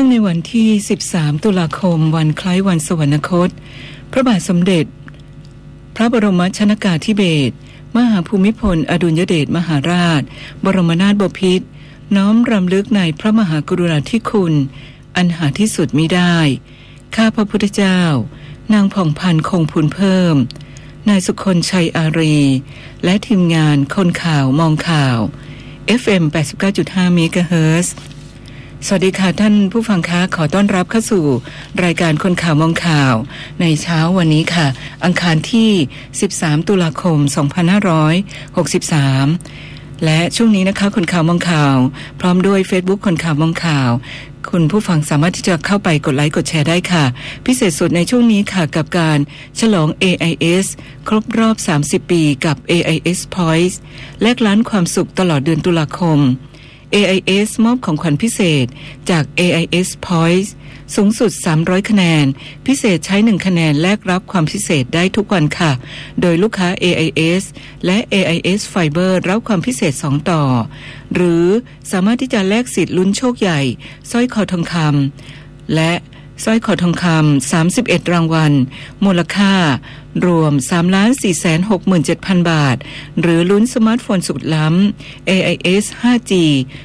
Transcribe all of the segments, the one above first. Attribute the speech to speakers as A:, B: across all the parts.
A: นื่องในวันที่ 13 ตุลาคม วันคล้ายวันสวรรคต พระบาทสมเด็จ พระบรมชนากาธิเบศร มหาภูมิพล อดุลยเดชมหาราช บรมนาถบพิตร น้อมรำลึกในพระมหากรุณาธิคุณ อันหาที่สุดมิได้ ข้าพระพุทธเจ้า นางผ่องพันธ์คงพูนเพิ่ม นายสุคนชัยอารี และทีมงานคนข่าวมองข่าว FM 89.5 เมกะเฮิรตซ์ สวัสดีค่ะท่านผู้ฟังคะขอต้อนรับเข้าสู่ รายการคนข่าวมองข่าว ในเช้าวันนี้ค่ะ อังคารที่ 13 ตุลาคม 2563 และช่วงนี้นะคะ คนข่าวมองข่าว พร้อมด้วย Facebook คนข่าวมองข่าว คุณผู้ฟังสามารถที่จะเข้าไปกดไลค์กดแชร์ได้ค่ะ พิเศษสุดในช่วงนี้ค่ะกับการฉลอง AIS ครบรอบ 30 ปีกับ AIS Points แลกล้านความสุขตลอดเดือนตุลาคม AIS มอบของขวัญพิเศษจาก AIS Points สูงสุด 300 คะแนน พิเศษใช้ 1 คะแนน แลกรับความพิเศษได้ทุกวันค่ะ โดยลูกค้า AIS และ AIS Fiber รับความพิเศษ 2 ต่อ หรือสามารถที่จะแลกสิทธิ์ลุ้นโชคใหญ่สร้อยคอทองคำและ สร้อยคอทองคำ31 รางวัล มูลค่า รวม 3 4 6 7 0 0 0 บาท หรือลุ้นสมาร์ทโฟนสุดล้ำ AIS 5G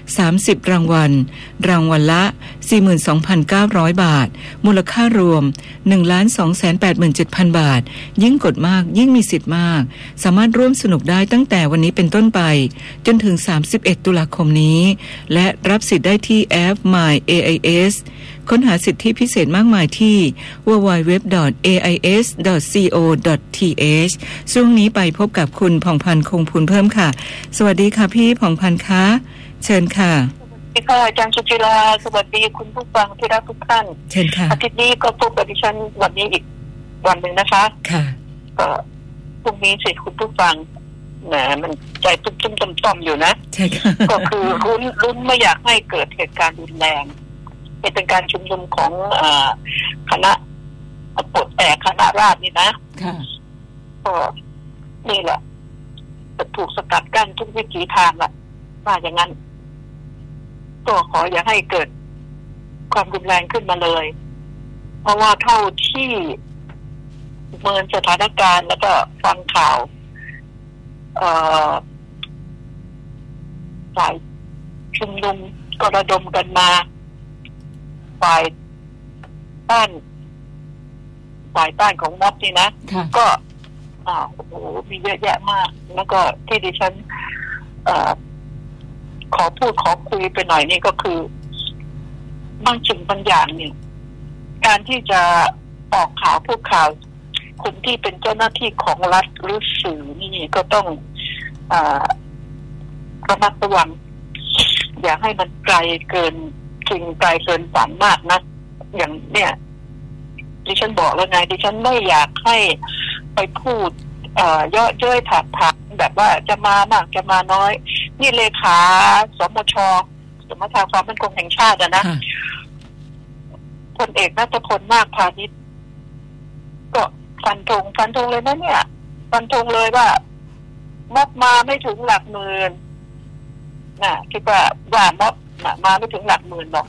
A: 30 รางวัล รางวัลละ 42,900 บาท มูลค่ารวม 1,287,000 บาท ยิ่งกดมากยิ่งมีสิทธิ์มาก สามารถร่วมสนุกได้ตั้งแต่วันนี้เป็นต้นไป จนถึง 31 ตุลาคมนี้ และรับสิทธิ์ได้ที่แอป My AIS ค้นหาสิทธิพิเศษมากมายที่ www.ais.co.th ช่วงนี้ไปพบกับคุณผ่องพันธ์คงพูนเพิ่มค่ะ สวัสดีค่ะพี่ผ่องพันธ์คะ เชิญค่ะ
B: สวัสดีค่ะอาจารย์สุจิราสวัสดีคุณผู้ฟังที่รักทุกท่าน
A: เชิญค่ะ
B: อาทิตย์นี้ก็พบกับดิฉันวันนี้อีกวันหนึ่งนะคะ
A: ค่ะ
B: ก็พรุ่งนี้สิคุณผู้ฟังแหมมันใจตุ้มตุ้มต่อมต่อมอยู่นะ
A: ใช่ค่ะ
B: ก็คือรุ้นรุ้นไม่อยากให้เกิดเหตุการณ์รุนแรง เป็นการชุมนุมของเออคณะปลดแอกคณะราษฎรนี่นะ
A: ค่ะ
B: ก็นี่แหละจะถูกสกัดกั้นทุกวิถีทางละว่าอย่างนั้นก็ขออย่าให้เกิดความรุนแรงขึ้นมาเลย เพราะว่าเท่าที่เมินสถานการณ์แล้วก็ฟังข่าวเอ่อฝ่ายชุมนุมก็ระดมกันมา ฝ่ายต้านฝ่ายต้านของม็อบนี่นะ
A: ค่ะ
B: ก็อ่าโอ้โหมีเยอะแยะมาก แล้วก็ที่ดิฉันเออขอพูดขอคุยไปหน่อยนี่ก็คือบางสิ่งบางอย่างเนี่ยการที่จะออกข่าวพูดข่าวคนที่เป็นเจ้าหน้าที่ของรัฐหรือสื่อนี่ก็ต้องอาระมัดระวังอย่าให้มันไกลเกิน จริงไกลเกินฝันมากนะอย่างเนี่ยดิฉันบอกแล้วไงดิฉันไม่อยากให้ไปพูด เอ่อเยอะเย้ยถากถางแบบว่าจะมามากจะมาน้อย นี่เลขาสมชสมชความมั่นคงแห่งชาติอะนะ
A: ค่ะ
B: พลเอกนัทพลนาคพาณิชย์ก็ฟันธงฟันธงเลยนะเนี่ยฟันธงเลยว่าม็อบมาไม่ถึงหลักหมื่นน่ะคิดว่าว่าม็อบน่ะ มาไม่ถึงหลักหมื่นหรอก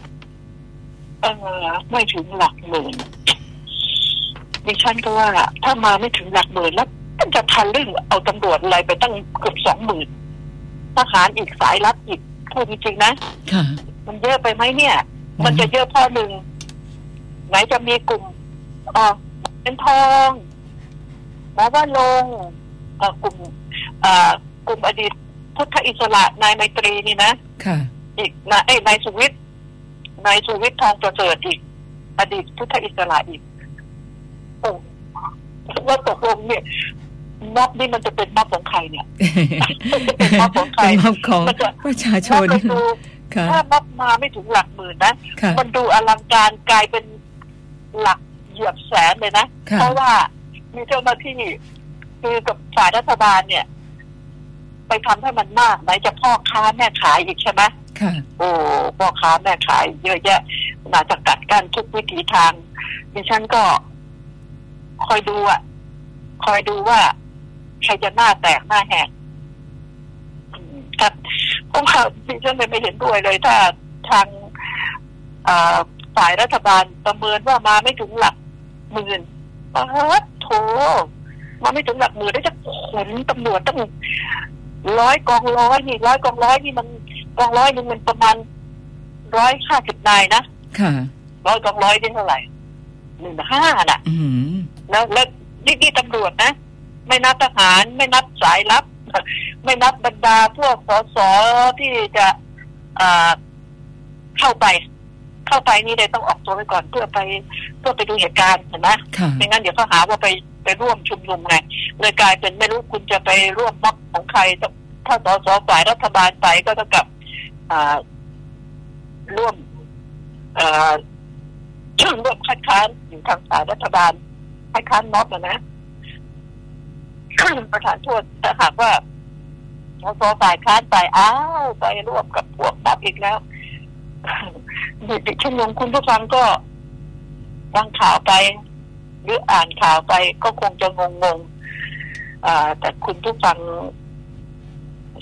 B: เออไม่ถึงหลักหมื่นดิฉันก็ว่าถ้ามาไม่ถึงหลักหมื่นแล้วมันจะทันเรื่องเอาตำรวจอะไรไปตั้งเกือบสองหมื่นทหารอีกสายลับอีกพูดจริงๆนะ
A: ค่ะ
B: มันเยอะไปไหมเนี่ย มันจะเยอะพอหนึ่งไหนจะมีกลุ่มเออเป็นทองหมอว่าลงค์เอ่อกลุ่มเอ่อกลุ่มอดีตพุทธอิสระนายไมตรีนี่นะ
A: ค่ะ
B: อีกนะเอ้ยนายสุวิทย์นายสุวิทย์ทองประเสริฐอีก อดีตพุทธอิสระอีกโอ้ว่าตกลงเนี่ยม็อบนี่มันจะเป็นม็อบของใครเนี่ยเป็นม็อบของใคร
A: เป็นม็อบของ
B: มันจะ
A: ประชาช
B: ถ้านไปดู
A: ค่ะ
B: ถ้าม็อบมาไม่ถึงหลักหมื่นนะ
A: ค่ะ
B: มันดูอลังการกลายเป็นหลักเหยียบแสนเลยนะ
A: ค่ะ
B: เพราะว่ามีเจ้าหน้าที่คือกับฝ่ายรัฐบาลเนี่ย ไปทำให้มันมากไหนจะพ่อค้าแม่ขายอีกใช่ไหม
A: ค่ะ
B: โอ้พ่อค้าแม่ขายเยอะแยะมาจะกัดกันทุกวิถีทางดิฉันก็ คอยดูอะคอยดูว่าใครจะหน้าแตกหน้าแหกครับเพราะว่าดิฉันไม่เห็นด้วยเลย ถ้าทางอฝ่ายรัฐบาลประเมินว่ามาไม่ถึงหลักหมื่นปาดโถมาไม่ถึงหลักหมื่นได้จะขนตำรวจตั้งร้อยกองร้อยนี่ร้อยกองร้อยนี่มัน กองร้อยนึงมันประมาณร้อยห้าสิบนายนะ
A: ค่ะ
B: ร้อยกองร้อยนี่เท่าไหร่หนึ่งห้าน่ะ
A: อืม
B: แล้วแล้วนี่นี่ตำรวจนะ ไม่นับทหารไม่นับสายลับ ไม่นับบรรดาพวกสสที่จะอ่าเข้าไป เข้าไปนี่เลยต้องออกตัวไปก่อนเพื่อไปเพื่อไปดูเหตุการณ์เห็นไหม
A: ค่ะ
B: ไม่งั้นเดี๋ยวเขาหาว่าไปไปร่วมชุมนุมไงเลยกลายเป็นไม่รู้คุณจะไปร่วมม็อบของใครถ้าสสฝ่ายรัฐบาลไปก็เท่ากับอ่า ร่วมอ่าร่วมคัดค้านอยู่ทางฝ่ายรัฐบาลคัดค้านม็อบนะประธานโทษถ้าหากว่าสสฝ่ายค้านไปอ้าวไปร่วมกับพวกม็อบอีกแล้วเด็กๆชั่วโมงคุณผู้ฟังก็ฟังข่าวไป หรืออ่านข่าวไปก็คงจะงงๆอ่าแต่คุณผู้ฟัง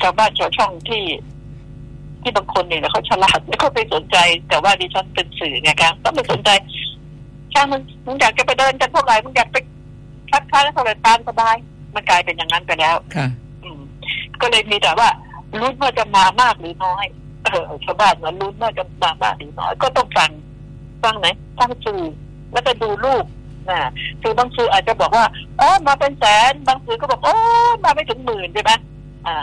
B: ชาวบ้านชาวช่องที่ ที่บางคนเนี่ยเขาฉลาดไม่ค่อยไปสนใจ แต่ว่าดิฉันเป็นสื่อไงคะต้องไปสนใจช่างมึงมึงอยากจะไปเดินกันพวกไหนมึงอยากไปคัดค้านเท่าไหร่ตามสบาย มันกลายเป็นอย่างนั้นไปแล้ว
A: ค่ะ
B: อืมก็เลยมีแต่ว่าลุ้นว่าจะมามากหรือน้อยเออชาวบ้านว่าลุ้นว่าจะมามากหรือน้อย ก็ต้องฟังฟังไหนฟังสื่อแล้วก็ดูรูปนะคือบางสื่ออาจจะบอกว่าอ๋อมาเป็นแสนบางสื่อก็บอกโอ้มาไม่ถึงหมื่นใช่ไหมอ่า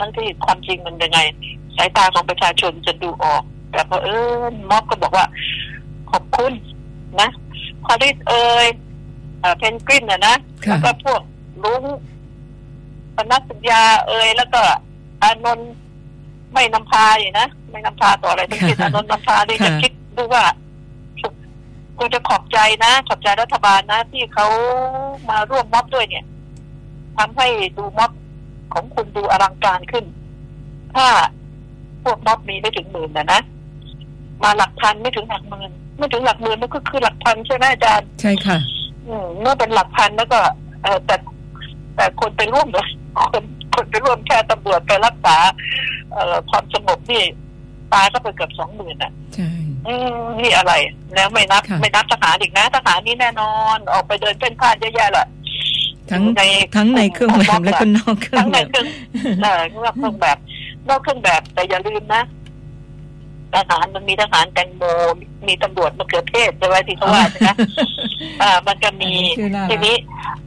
B: บางทีความจริงมันยังไงสายตาของประชาชนจะดูออก แต่พอเออม็อบก็บอกว่า ขอบคุณนะพอได้เอ่ยเอ่อเพนกวินนะนะ
A: ค่ะ
B: แล้วก็พวกลุงปนัสสัญญาเอ่ยแล้วก็อานนท์ไม่นำพาอยู่นะไม่นำพาต่ออะไรทั้งสิ้น
A: ค่ะ
B: อานนท์นำพานี่จะ
A: ค่ะ
B: คิดดูว่ากูจะขอบใจนะขอบใจรัฐบาลนะ ที่เขามาร่วมม็อบด้วยเนี่ยทำให้ดูม็อบของคุณดูอลังการขึ้น ถ้า พวกม็อบมีไม่ถึงหมื่นนะนะมาหลักพันไม่ถึงหลักหมื่นไม่ถึงหลักหมื่นมันก็คือหลักพันใช่ไหมอาจารย์
A: ใช่ค่ะ
B: อืมเมื่อเป็นหลักพันแล้วก็เออแต่แต่คนไปร่วมเลยคนคนไปร่วมแค่ตำรวจไปรักษา เอ่อความสงบนี่ตายก็ไปเกือบสองหมื่นอะ
A: ใช่
B: อืมนี่อะไร แล้วไม่นับ
A: ค่ะ
B: ไม่นับทหารอีกนะทหารนี่แน่นอน ออกไปเดินเส้นผ่านเยอะแยะแหละ
A: ทั้ง
B: ใน
A: ทั้งในเครื่องแบบและก็นอกเครื่อ
B: ทั้
A: ง
B: ง
A: แบ
B: ใน
A: บ
B: เครื่องเออนอกเครื่องแบบ นอกเครื่องแบบแต่อย่าลืมนะทหารมันมีทหารแตงโมมีตำรวจมะเขือเทศใช่ไหมที่เขาว่าใช่ไหมอ่า มันจะมี
A: ชื่อน่ารัก
B: ทีนี้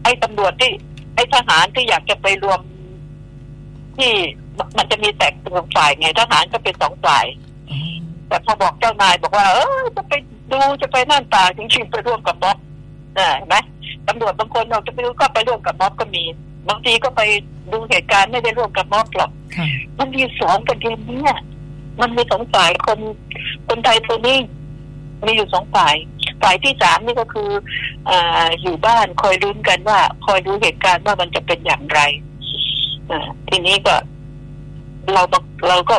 B: ไอ้ตำรวจที่ ไอ้ทหารที่อยากจะไปรวม ที่มันจะมีแตกสองฝ่ายไงทหารก็เป็นสองฝ่าย
A: อ๋อ
B: แต่พอบอกเจ้านายบอกว่า เออจะไปดูจะไปนั่นตาจริงๆไปร่วมกับม็อบนะเห็นไหมตำรวจบางคนเราจะไปดูก็ไปร่วมกับม็อบก็มี บางทีก็ไปดูเหตุการณ์ไม่ได้ร่วมกับม็อบหรอก
A: ค่ะ
B: มันมีสองประเด็นเนี่ย มันมีสองฝ่ายคนคนไทยตัวนี้มีอยู่สองฝ่าย ฝ่ายที่สามนี่ก็คืออ่าอยู่บ้านคอยลุ้นกันว่า คอยดูเหตุการณ์ว่ามันจะเป็นอย่างไรอ่าทีนี้ก็เรามาเราก็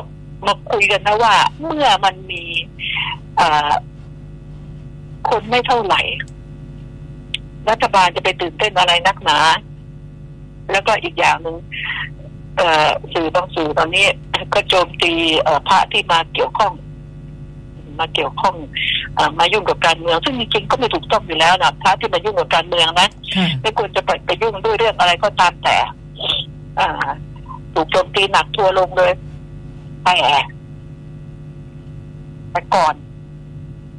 B: มาคุยกันนะว่า เมื่อมันมีอ่าคนไม่เท่าไหร่ รัฐบาลจะไปตื่นเต้นอะไรนักหนา แล้วก็อีกอย่างหนึ่งเอ่อสื่อบางสื่อตอนนี้ก็โจมตีเอ่อพระที่มาเกี่ยวข้อง มาเกี่ยวข้องเออมายุ่งกับการเมือง ซึ่งจริงๆก็ไม่ถูกต้องอยู่แล้วนะพระที่มายุ่งกับการเมืองนะ
A: ค่ะ
B: ไม่ควรจะไปไปยุ่งด้วยเรื่องอะไรก็ตามแต่อ่าถูกโจมตีหนักทัวร์ลงเลยแต่แต่ก่อน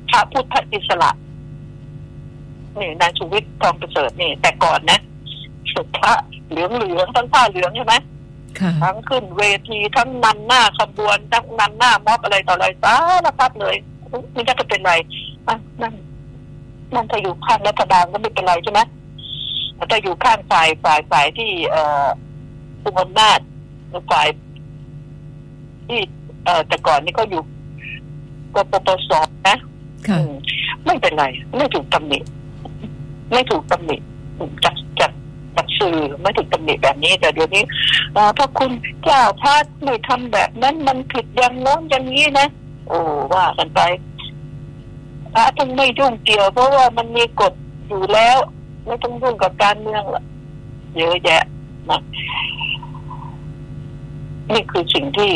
B: พระพุทธอิสระนี่นายชูวิทย์ทองประเสริฐนี่ แต่ก่อนนะสุดพระ เหลืองเหลืองๆทั้งผ้าเหลืองใช่ไหม
A: ค่ะ
B: ทั้งขึ้นเวทีทั้งนำหน้าขบวนทั้งนำหน้าม็อบอะไรต่ออะไรสารพัดเลยไม่น่าจะเป็นไรอะนั่นนั่นถ้าอยู่ข้างรัฐบาลก็ไม่เป็นไรใช่ไหมแต่ถ้าอยู่ข้างฝ่ายฝ่ายฝ่ายที่ เอ่อคุมอำนาจหรือฝ่ายที่ เอ่อแต่ก่อนนี่ก็อยู่กปปสนะ
A: ค่ะ
B: อืมไม่เป็นไร ไม่ถูกตำหนิไม่ถูกตำหนิจากจาก จากสื่อไม่ถูกตำหนิแบบนี้ แต่เดี๋ยวนี้เอ่อถ้าคุณเจ้าพาดไม่ทำแบบนั้นมันผิดอย่างโน้นอย่างนี้นะโอ้ว่ากันไปพระต้องไม่ยุ่งเกี่ยว เพราะว่ามันมีกฎอยู่แล้ว ไม่ต้องยุ่งกับการเมืองละเยอะแยะนะนี่คือสิ่งที่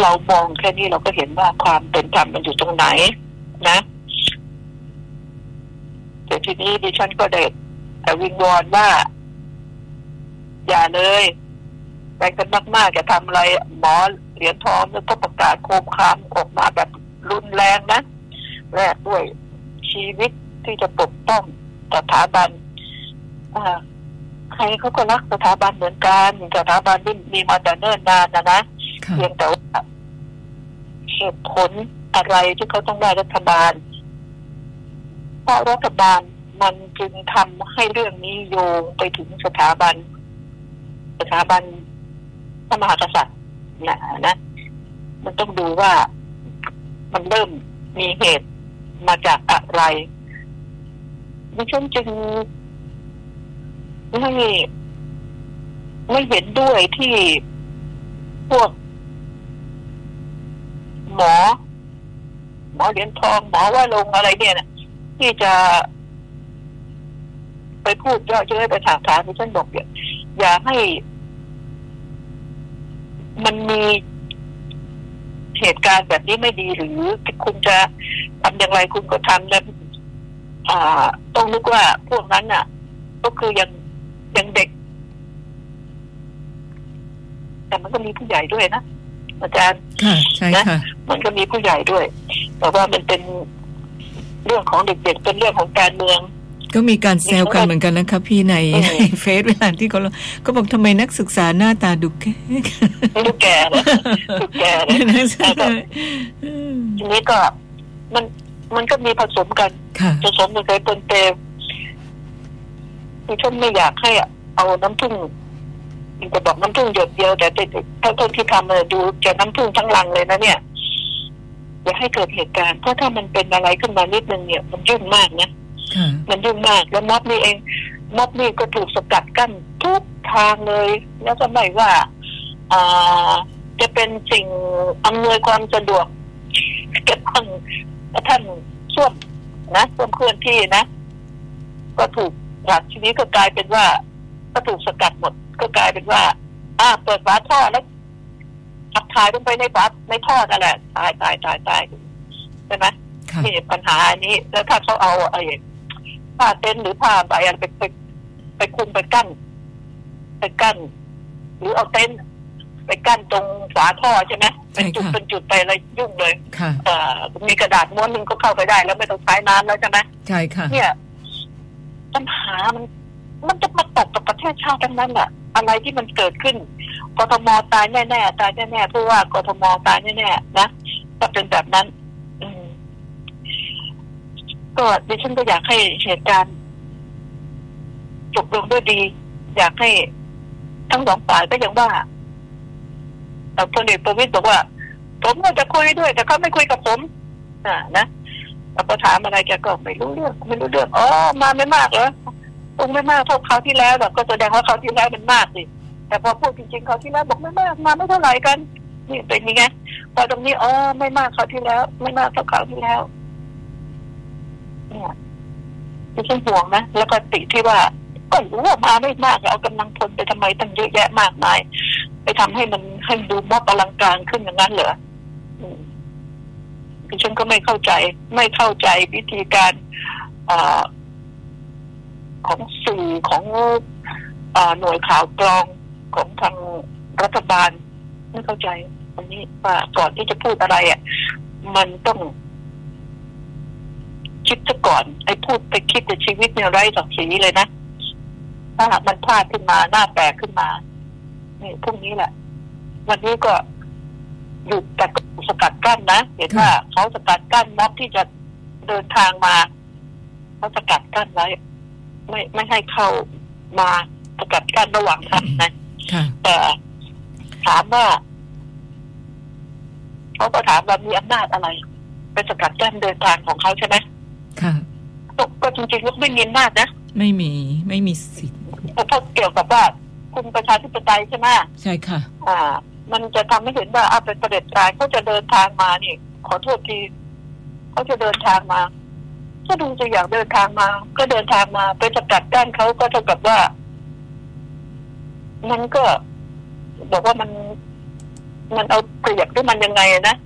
B: เรามองแค่นี้เราก็เห็นว่าความเป็นธรรมมันอยู่ตรงไหน นะแต่ทีนี้ดิฉันก็เด็ดแต่วิงวอนว่า อย่าเลยไปกันมากๆจะทำอะไรหมอเหรียญทองแล้วก็ประกาศโคมคามออกมาแบบรุนแรงนะแลกด้วยชีวิตที่จะปกป้องสถาบันอ่าใครเขาก็รักสถาบันเหมือนกันสถาบันที่มีมาแต่เนิ่นนานนะนะ
A: ค่ะ
B: เพียงแต่ว่าเหตุผลอะไรที่เขาต้องได้รัฐบาล เพราะรัฐบาลมันจึงทำให้เรื่องนี้โยงไปถึงสถาบัน สถาบันพระมหากษัตริย์นะนะมันต้องดูว่ามันเริ่มมีเหตุมาจากอะไรดิฉันจึงไม่ไม่เห็นด้วยที่พวก หมอ หมอเหรียญทอง หมอว่าลงอะไรเนี่ยนะที่จะ ไปพูดเยอะเย้ยไปถามถามดิฉันบอกอย่าอย่าให้ มันมีเหตุการณ์แบบนี้ไม่ดีหรือคุณจะทำอย่างไรคุณก็ทำแล้วอ่าต้องนึกว่าพวกนั้นน่ะ ก็คือยังยังเด็ก แต่มันก็มีผู้ใหญ่ด้วยนะอาจารย์
A: ค่ะใช่ค่ะ
B: มันก็มีผู้ใหญ่ด้วย แต่ว่ามันเป็นเรื่องของเด็กๆเป็นเรื่องของการเมือง
A: ก็มีการแซวกันเหมือนกันนะคะพี่ใน
B: เออ
A: ในเฟซเวลาที่เขาลงก็บอกทำไมนักศึกษาหน้าตาดุแก่
B: ลูกแก่เลยลูกแก่เลย
A: นักศึกษา
B: ทีนี้ก็มันมันก็มีผสมกัน
A: ค่ะ
B: ผสมกันไปปนเปคือฉันไม่อยากให้เอาน้ำผึ้งจะบอกน้ำผึ้งหยดเดียวแต่เท่าที่ทำเลยดูจะน้ำผึ้งทั้งลังเลยนะเนี่ยอย่าให้เกิดเหตุการณ์เพราะถ้ามันเป็นอะไรขึ้นมานิดนึงเนี่ย มันยุ่งมากนะ
A: ค่ะ
B: มันยุ่งมากแล้วม็อบนี่เองม็อบนี่ก็ถูกสกัดกั้นทุกทางเลย แล้วก็ไม่ว่าอ่าจะเป็นสิ่งอำนวยความสะดวกกระทั่งกระทั่งส้วมนะส้วมเคลื่อนที่นะ ก็ถูกหลักทีนี้ก็กลายเป็นว่า ก็ถูกสกัดหมด ก็กลายเป็นว่า อ่าเปิดฝาท่อแล้วขับถ่ายลงไปในฝาในท่อนั่นแหละตายตายตายตายใช่ไหม
A: ค่ะ
B: นี่ปัญหาอันนี้แล้วถ้าเขาเอาไอ้ ผ้าเต็นท์หรือผ้าใบอะไรไปไปไปคุมไปกั้น ไปกั้น หรือเอาเต็นท์ไปกั้นตรงฝาท่อใช่ไหมเป็นจุด
A: ใช่ค่ะ
B: เป็นจุดไปอะไรยุ่งเลย
A: ค่ะ
B: เอ่อมีกระดาษม้วนหนึ่งก็เข้าไปได้ แล้วไม่ต้องใช้น้ำแล้วใช่ไหม
A: ใช่ค่ะ
B: เนี่ยปัญหามันมันจะมาตกกับประเทศชาติทั้งนั้นแหละอะไรที่มันเกิดขึ้นกทมตายแน่ๆตายแน่ๆผู้ว่ากทมตายแน่ๆนะถ้าเป็นแบบนั้นอืม ก็ดิฉันก็อยากให้เหตุการณ์จบลงด้วยดี อยากให้ทั้งสองฝ่ายก็ยังว่าแต่พลเอกประวิตยบอกว่า ผมก็จะคุยด้วย แต่เขาไม่คุยกับผมอ่านะเราก็ถามอะไรแกก็ไม่รู้เรื่องไม่รู้เรื่องอ๋อมาไม่มากเหรอคงไม่มากเท่าคราวที่แล้วหรอกก็แสดงว่าคราวที่แล้วมันมากสิแต่พอพูดจริงๆคราวที่แล้วบอกไม่มากมาไม่เท่าไหร่กันนี่เป็นยังไงพอตรงนี้อ๋อไม่มากคราวที่แล้ว ไม่มากเท่าคราวที่แล้ว เนี่ยดิฉันห่วงนะแล้วก็ติที่ว่าก็รู้ว่ามาไม่มากเอากำลังพลไปทำไมตั้งเยอะแยะมากมาย ไปทำให้มันให้ดูมอบอลังการขึ้นอย่างนั้นเหรออืมดิฉันก็ไม่เข้าใจ ไม่เข้าใจวิธีการอของสื่อของอหน่วยข่าวกรองของทางรัฐบาล ไม่เข้าใจอันนี้ว่าก่อนที่จะพูดอะไรอะ มันต้อง คิดซะก่อนไอ้พูดไปคิดในชีวิตเนี่ยไร้ศักดิ์ศรีเลยนะถ้าหากมันพลาดขึ้นมาหน้าแตกขึ้นมานี่พรุ่งนี้แหละ วันนี้ก็หยุดแต่ก็สกัดกั้นนะเห็นว่าเขาสกัดกั้นม็อบที่จะเดินทางมาเขาสกัดกั้นไว้ไม่ไม่ให้เข้ามาสกัดกั้นระหว่างทางนะ
A: ค่ะ
B: แต่ถามว่าเขาก็ถามว่ามีอำนาจอะไรเป็นสกัดกั้นเดินทางของเขาใช่ไหม
A: ค่ะ
B: ก็ก็จริงๆก็ไม่มีอำนาจนะ
A: ไม่มีไม่มีสิทธิ์
B: เพราะเกี่ยวกับว่าคุมประชาธิปไตยใช่ไหม
A: ใช่ค่ะ
B: อ่า มันจะทำให้เห็นว่าอาเป็นประเด็จการเขาจะเดินทางมานี่ ขอโทษทีเขาจะเดินทางมาก็ดูจะอยากเดินทางมา ก็เดินทางมาไปสกัดกั้นเขาก็เท่ากับว่า มันก็บอกว่ามันมันเอาเปรียบหรือมันยังไงอะนะ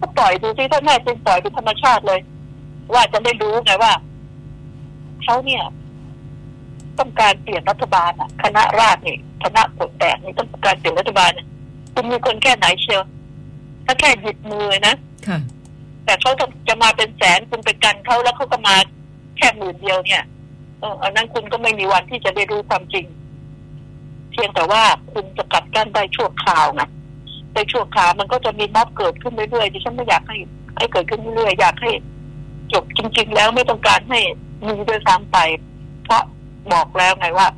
B: ก็ปล่อยดูสิถ้าแน่จริงปล่อยเป็นธรรมชาติเลย ว่าจะได้รู้ไงว่าเขาเนี่ย ต้องการเปลี่ยนรัฐบาลอะ คณะราษฎรนี่คณะกดแตกนี่ต้องการเปลี่ยนรัฐบาลเนี่ยคุณมีคนแค่ไหนเชียวถ้าแค่หยิบมือนะ
A: ค่ะ
B: แต่เขาจะจะมาเป็นแสนคุณไปกันเขาแล้วเขาก็มาแค่หมื่นเดียวเนี่ยเอออันนั้นคุณก็ไม่มีวันที่จะได้รู้ความจริง เพียงแต่ว่าคุณจะกัดกั้นได้ชั่วคราวไงในชั่วคราวมันก็จะมีม็อบเกิดขึ้นเรื่อยๆดิฉันไม่อยากให้ให้เกิดขึ้นเรื่อยๆอยากให้ จบจริง ๆ แล้วไม่ต้องการให้มีด้วยซ้ำไป เพราะบอกแล้วไงว่า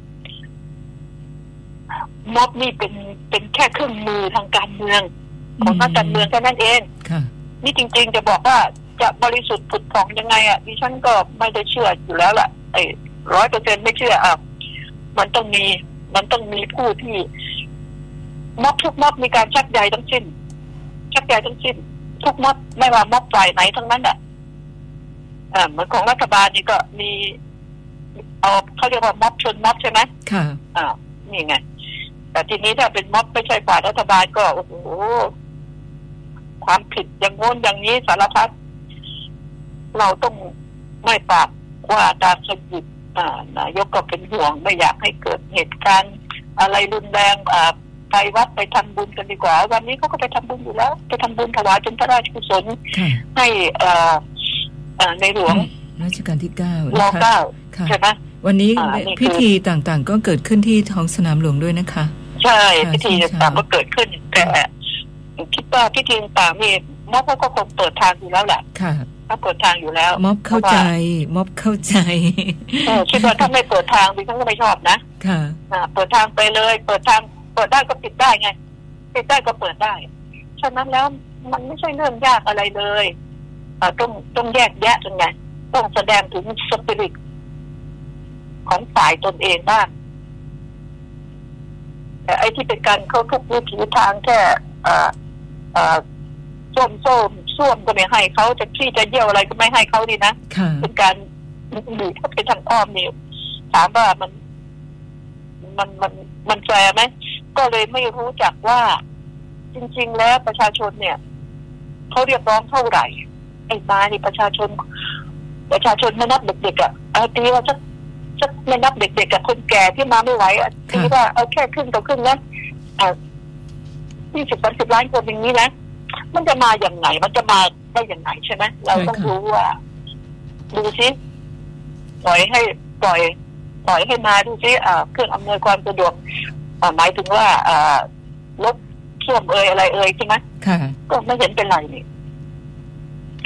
B: ม็อบนี่เป็นเป็นแค่เครื่องมือทางการเมือง ของนักการเมืองแค่นั้นเอง
A: ค่ะ
B: นี่จริง ๆ จะบอกว่าจะบริสุทธิ์ผุดผ่องยังไงอะดิฉันก็ไม่ได้เชื่ออยู่แล้วล่ะไอ้ร้อยเปอร์เซ็นไม่เชื่ออะมันต้องมี มันต้องมีผู้ที่ม็อบทุกม็อบมีการชักใยทั้งสิ้นชักใยทั้งสิ้น ทุกม็อบไม่ว่าม็อบฝ่ายไหนทั้งนั้นอะอ่า เหมือนของรัฐบาลนี่ก็มีเอาเขาเรียกว่าม็อบชนม็อบใช่ไหม
A: ค่ะ
B: อ่านี่ไง แต่ทีนี้ถ้าเป็นม็อบไม่ใช่ฝ่ายรัฐบาลก็โอ้โหความผิดอย่างโน้นอย่างนี้สารพัดเราต้องไม่ปากว่าตามสยิบอ่านายกก็เป็นห่วงไม่อยากให้เกิดเหตุการณ์ อะไรรุนแรงอ่าไปวัดไปทำบุญกันดีกว่า วันนี้เขาก็ไปทำบุญอยู่แล้ว ไปทำบุญถวายเป็นพระราชกุศล
A: ค่ะ
B: ให้เอ่อเอ่อ ในหลวง
A: รัชกาลที่เก้าร
B: อ
A: นะคะ
B: เก้า
A: ค่ะ
B: ใช่ไหม
A: วันนี้
B: อ่านี่คือ
A: พิธีต่างๆ ก็เกิดขึ้นที่ท้องสนามหลวงด้วยนะคะ
B: ใช่
A: ค่ะ
B: พิธี
A: ใช่
B: ต่างๆก็เกิดขึ้นแต่คิดว่าพิธีต่างๆนี่มอบเขาก็คงเปิดทางอยู่แล้วแหละ
A: ค่ะ
B: เขาเปิดทางอยู่แล้ว
A: ม็อบเข้าใจ ม็อบเข้าใจ
B: เออคิดว่าถ้าไม่เปิดทางดิฉันก็ไม่ชอบนะ
A: ค่ะ
B: อ่าเปิดทางไปเลย เปิดทางเปิดได้ก็ปิดได้ไงปิดได้ก็เปิดได้ฉะนั้นแล้วมันไม่ใช่เรื่องยากอะไรเลยอ่า ต้องต้องแยกแยะกันไงต้องแสดงถึงสปิริตของฝ่ายตนเองบ้างแต่ไอ้ที่เป็นการเข้าทุกวิถีทางแค่อ่าอ่าส้วมส้มส้วมก็ไม่ให้เขาจะขี้จะเยี่ยวอะไรก็ไม่ให้เขาดีนะ
A: ค่ะ
B: เป็นการหรือถ้าเป็นทางอ้อมนี่ถามว่ามัน มันมันมันแฟร์ไหมก็เลยไม่รู้จักว่า จริง ๆ แล้วประชาชนเนี่ยเขาเรียกร้องเท่าไหร่ ไอ้มานี่ประชาชน ประชาชนไม่นับเด็กๆอะเอาตีว่าสักสักไม่นับเด็กๆกับคนแก่ที่มาไม่ไหวอะตีว่าเอาแค่ครึ่งต่อครึ่งนะอ่ายี่สิบสามสิบล้านคนอย่างนี้นะมันจะมาอย่างไงมันจะมาได้อย่างไงใช่ไหมเราต้องรู้ว่า ดูซิปล่อยให้ปล่อยปล่อยให้มาดูซิอ่าเครื่องอำนวยความสะดวกอ่าหมายถึงว่าอ่ารถส้วมเอ่ยอะไรเอ่ยใช่ไหม
A: ค่ะ
B: ก็ไม่เห็นเป็นไรนี่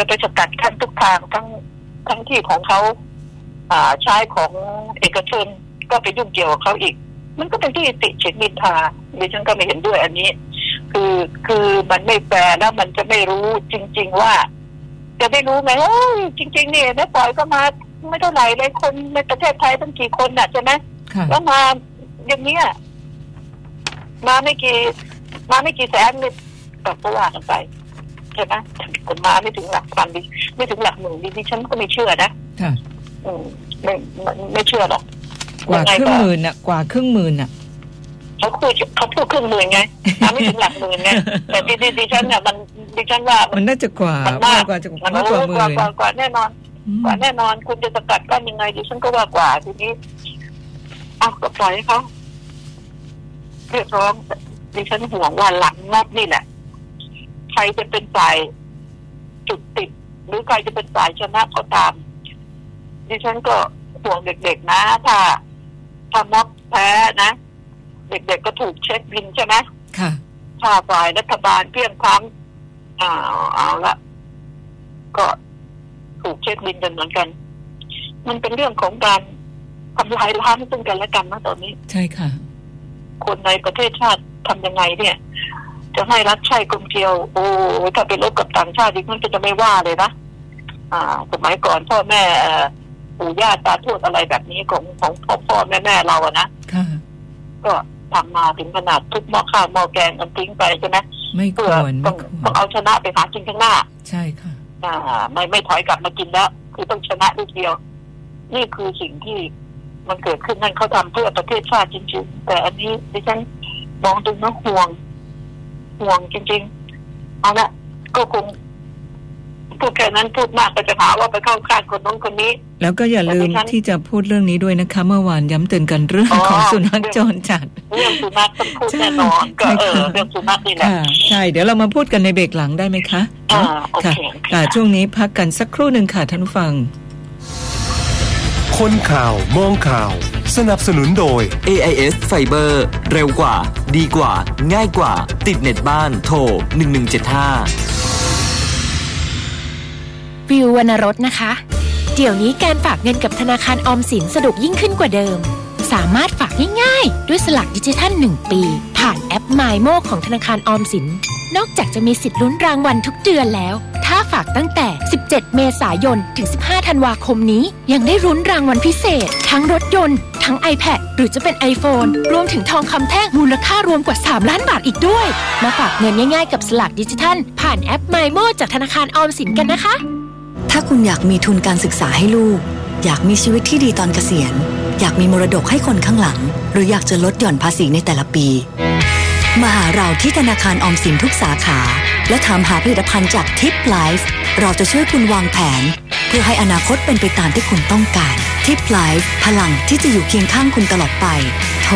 B: จะไปสกัดขั้นทุกทางทั้งทั้งที่ของเขาอ่าใช้ของเอกชนก็ไปยุ่งเกี่ยวกับเขาอีก มันก็เป็นที่ติเฉินนินทาดิฉันก็ไม่เห็นด้วยอันนี้ คือคือมันไม่แฟร์แล้วมันจะไม่รู้จริง ๆ ว่า จะไม่รู้ไงโอ้ยจริงๆนี่แม่ปล่อยก็มาไม่เท่าไหร่เลยคนในประเทศไทยตั้งกี่คนน่ะใช่ไหม
A: ค่ะ
B: แล้วมาอย่างเนี้ยมาไม่กี่ มาไม่กี่แสนนี่ก็ก็ว่ากันไปใช่ไหมแต่มาไม่ถึงหลักพันดิไม่ถึงหลักหมื่นดิดิฉันก็ไม่เชื่อนะ
A: ค่ะ
B: อืมไม่ไม่ไม่เชื่อหรอก
A: กว่า
B: ยังไง
A: ครึ่ง
B: ก็
A: หมื่นน่ะ กว่าครึ่งหมื่นน่ะ
B: เขาพูดเขาพูดครึ่งหมื่นไงมาไม่ถึงหลักหมื่นไงแต่ดิดิดิฉันเนี่ยมันดิฉันว่า
A: มันน่าจะกว่า
B: มันมาก
A: กว่าจะ
B: มัน
A: มากกว่าห
B: กว่า
A: มื่น
B: กว่ากว่าแน่นอน
A: อืม
B: กว่าแน่นอนคุณจะสกัดกั้นยังไงดิฉันก็ว่ากว่าทีนี้เอาก็ปล่อยให้เขาเรียกร้องดิฉันห่วงว่าหลังงบนี่แหละ ใครจะเป็นฝ่ายจุดติด หรือใครจะเป็นฝ่ายชนะก็ตาม ดิฉันก็ห่วงเด็กๆนะ ถ้าถ้าม็อบแพ้นะ เด็กๆก็ถูกเช็คบินใช่ไหม
A: ค่ะ
B: ถ้าฝ่ายรัฐบาลเพียงพร้ำอ่าเอาละก็ถูกเช็คบินกันเหมือนกัน มันเป็นเรื่องของการทำลายล้างซึ่งกันและกันนะตอนนี้
A: ใช่ค่ะ
B: คนในประเทศชาติทำยังไงเนี่ย จะให้รัฐใช้กลมเกลียว โอ้ถ้าเป็นรบกับต่างชาติดิมันก็จะไม่ว่าเลยนะอ่า สมัยก่อนพ่อแม่เอ่อปู่ย่าตาทวดอะไรแบบนี้ของของพ่อพ่อแม่แม่เราอะนะ
A: ค่ะ
B: ก็ทำมาถึงขนาดทุกหม้อข้าวหม้อแกงกันทิ้งไปใช่ไหม
A: ไม่ค
B: เพื่อ
A: วร
B: ต้
A: ไม่
B: อง
A: คว
B: ต้อง
A: ร
B: เอาชนะไปหากินข้างหน้า
A: ใช่ค่ะ
B: อ่าไม่ไม่ถอยกลับมากินแล้ว คือต้องชนะลูกเดียว นี่คือสิ่งที่มันเกิดขึ้นนั่นเขาทำเพื่อประเทศชาติจริงๆแต่อันนี้ดิฉันมองดูนะห่วง ห่วงจริงๆเอาละก็คงพูดแค่นั้นพูดมากก็จะหาว่าไปเข้าข้างคนน้องคนนี้
A: แล้วก็อย่าลืม
B: แต่ดิฉัน
A: ที่จะพูดเรื่องนี้ด้วยนะคะ เมื่อวานย้ำเตือนกันเรื่อง
B: อ๋อ
A: ของสุนัขจรจัด
B: เรื่องสุนัขต้องพูด
A: ใช่
B: แน่นอนก็เอ
A: ใช่
B: อ
A: ค่ะ
B: เรื่องสุนัขนี่แหละ
A: ค่ะใช่เดี๋ยวเรามาพูดกันในเบรกหลังได้ไหมคะ
B: อ่า
A: เนาะ
B: โอเค
A: ค่ะ
B: โอเค
A: ค่ะช่วงนี้พักกันสักครู่หนึ่งค่ะท่านผู้ฟัง
C: คนข่าวมองข่าว สนับสนุนโดย
D: AIS Fiber เร็วกว่า ดีกว่า ง่ายกว่า ติดเน็ตบ้านโทร 1175
E: วิววรรณรสนะคะ เดี๋ยวนี้การฝากเงินกับธนาคารออมสินสะดวกยิ่งขึ้นกว่าเดิม สามารถฝากง่ายๆ ด้วยสลักดิจิทัล 1 ปี ผ่านแอป m y m o ของธนาคารออมสิน นอกจากจะมีสิทธิ์ลุ้นรางวัลทุกเดือนแล้วถ้าฝากตั้งแต่ 17 เมษายน ถึง 15 ธันวาคมนี้ ยังได้รุ้นรางวัลพิเศษ ทั้งรถยนต์ ทั้ง iPad หรือจะเป็น iPhone รวมถึงทองคำแท่งมูลค่ารวมกว่า 3 ล้านบาทอีกด้วย มาฝากเงินง่ายๆกับสลักดิจิทัล ผ่านแอป m y m o จากธนาคารออมสินกันนะคะ
F: ถ้าคุณอยากมีทุนการศึกษาให้ลูก อยากมีชีวิตที่ดีตอนเกษียณ อยากมีมรดกให้คนข้างหลัง หรืออยากจะลดหย่อนภาษีในแต่ละปี มาหาเราที่ธนาคารออมสินทุกสาขา และถามหาผลิตภัณฑ์จากทิปไลฟ์เราจะช่วยคุณวางแผน เพื่อให้อนาคตเป็นไปตามที่คุณต้องการ ทิปไลฟ์พลังที่จะอยู่เคียงข้างคุณตลอดไป โทร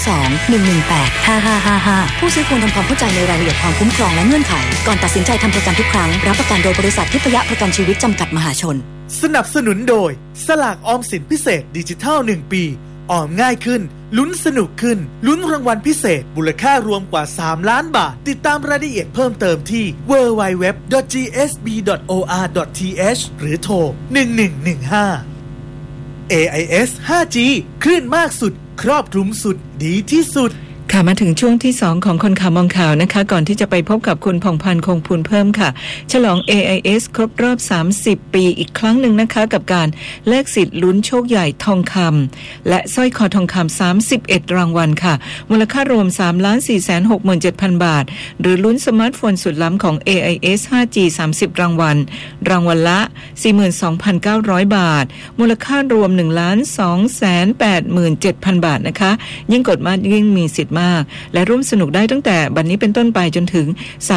F: 02 118 5555 ผู้ซื้อควรทำความเข้าใจในรายละเอียดความคุ้มครองและเงื่อนไข ก่อนตัดสินใจทำประกันทุกครั้ง รับประกันโดยบริษัททิพยประกันชีวิตจำกัดมหาชน
G: สนับสนุนโดย สลากออมสินพิเศษดิจิทัล 1 ปี ออมง่ายขึ้น ลุ้นสนุกขึ้น ลุ้นรางวัลพิเศษมูลค่ารวมกว่า 3 ล้านบาท ติดตามรายละเอียดเพิ่มเติมที่ www.gsb.or.th หรือโทร 1115 AIS 5G คลื่นมากสุด ครอบคลุมสุดดีที่สุด
A: ค่ะมาถึงช่วงที่ 2 ของคนข่าวมองข่าวนะคะ ก่อนที่จะไปพบกับคุณผ่องพันธ์คงพูนเพิ่มค่ะ ฉลอง AIS ครบรอบ 30 ปีอีกครั้งหนึ่งนะคะ กับการแลกสิทธิ์ลุ้นโชคใหญ่ทองคำและสร้อยคอทองคำ31 รางวัลค่ะ มูลค่ารวม 3 4 6 7 0 0 0 บาท หรือลุ้นสมาร์ทโฟนสุดล้ำของ AIS 5G 30 รางวัล รางวัลละ 42,900 บาท มูลค่ารวม 1 2 8 7 0 0 0 บาทนะคะ ยิ่งกดมากยิ่งมีสิทธิ์มาก และร่วมสนุกได้ตั้งแต่บัดนนี้เป็นต้นไปจนถึง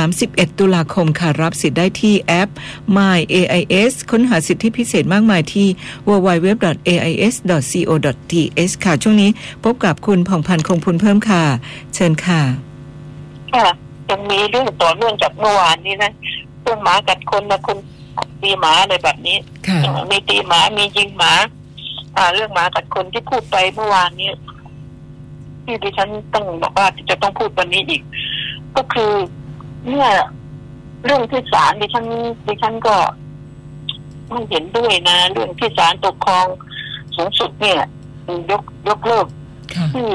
A: 31 ตุลาคมค่ะรับสิทธิ์ได้ที่แอป My AIS ค้นหาสิทธิพิเศษมากมายที่ www.ais.co.th ค่ะ ช่วงนี้พบกับคุณผ่องพันธ์คงพูนเพิ่มค่ะ เชิญค่ะ
B: ค่ะยังมีเรื่องต่อเนื่องจากเมื่อวานนี้นะเรื่องหมากัดคนนะคนตีหมาอะไรแบบนี้
A: ค่ะ
B: เออมีตีหมามียิงหมา อ่า เรื่องหมากัดคนที่พูดไปเมื่อวานนี้ ที่ดิฉันต้องบอกว่าจะต้องพูดวันนี้อีก ก็คือเนี่ยเรื่องที่ศาลดิฉันดิฉันก็ไม่เห็นด้วยนะ เรื่องที่ศาลปกครองสูงสุดเนี่ย ยกยกเลิก
A: ค่ะ
B: ที่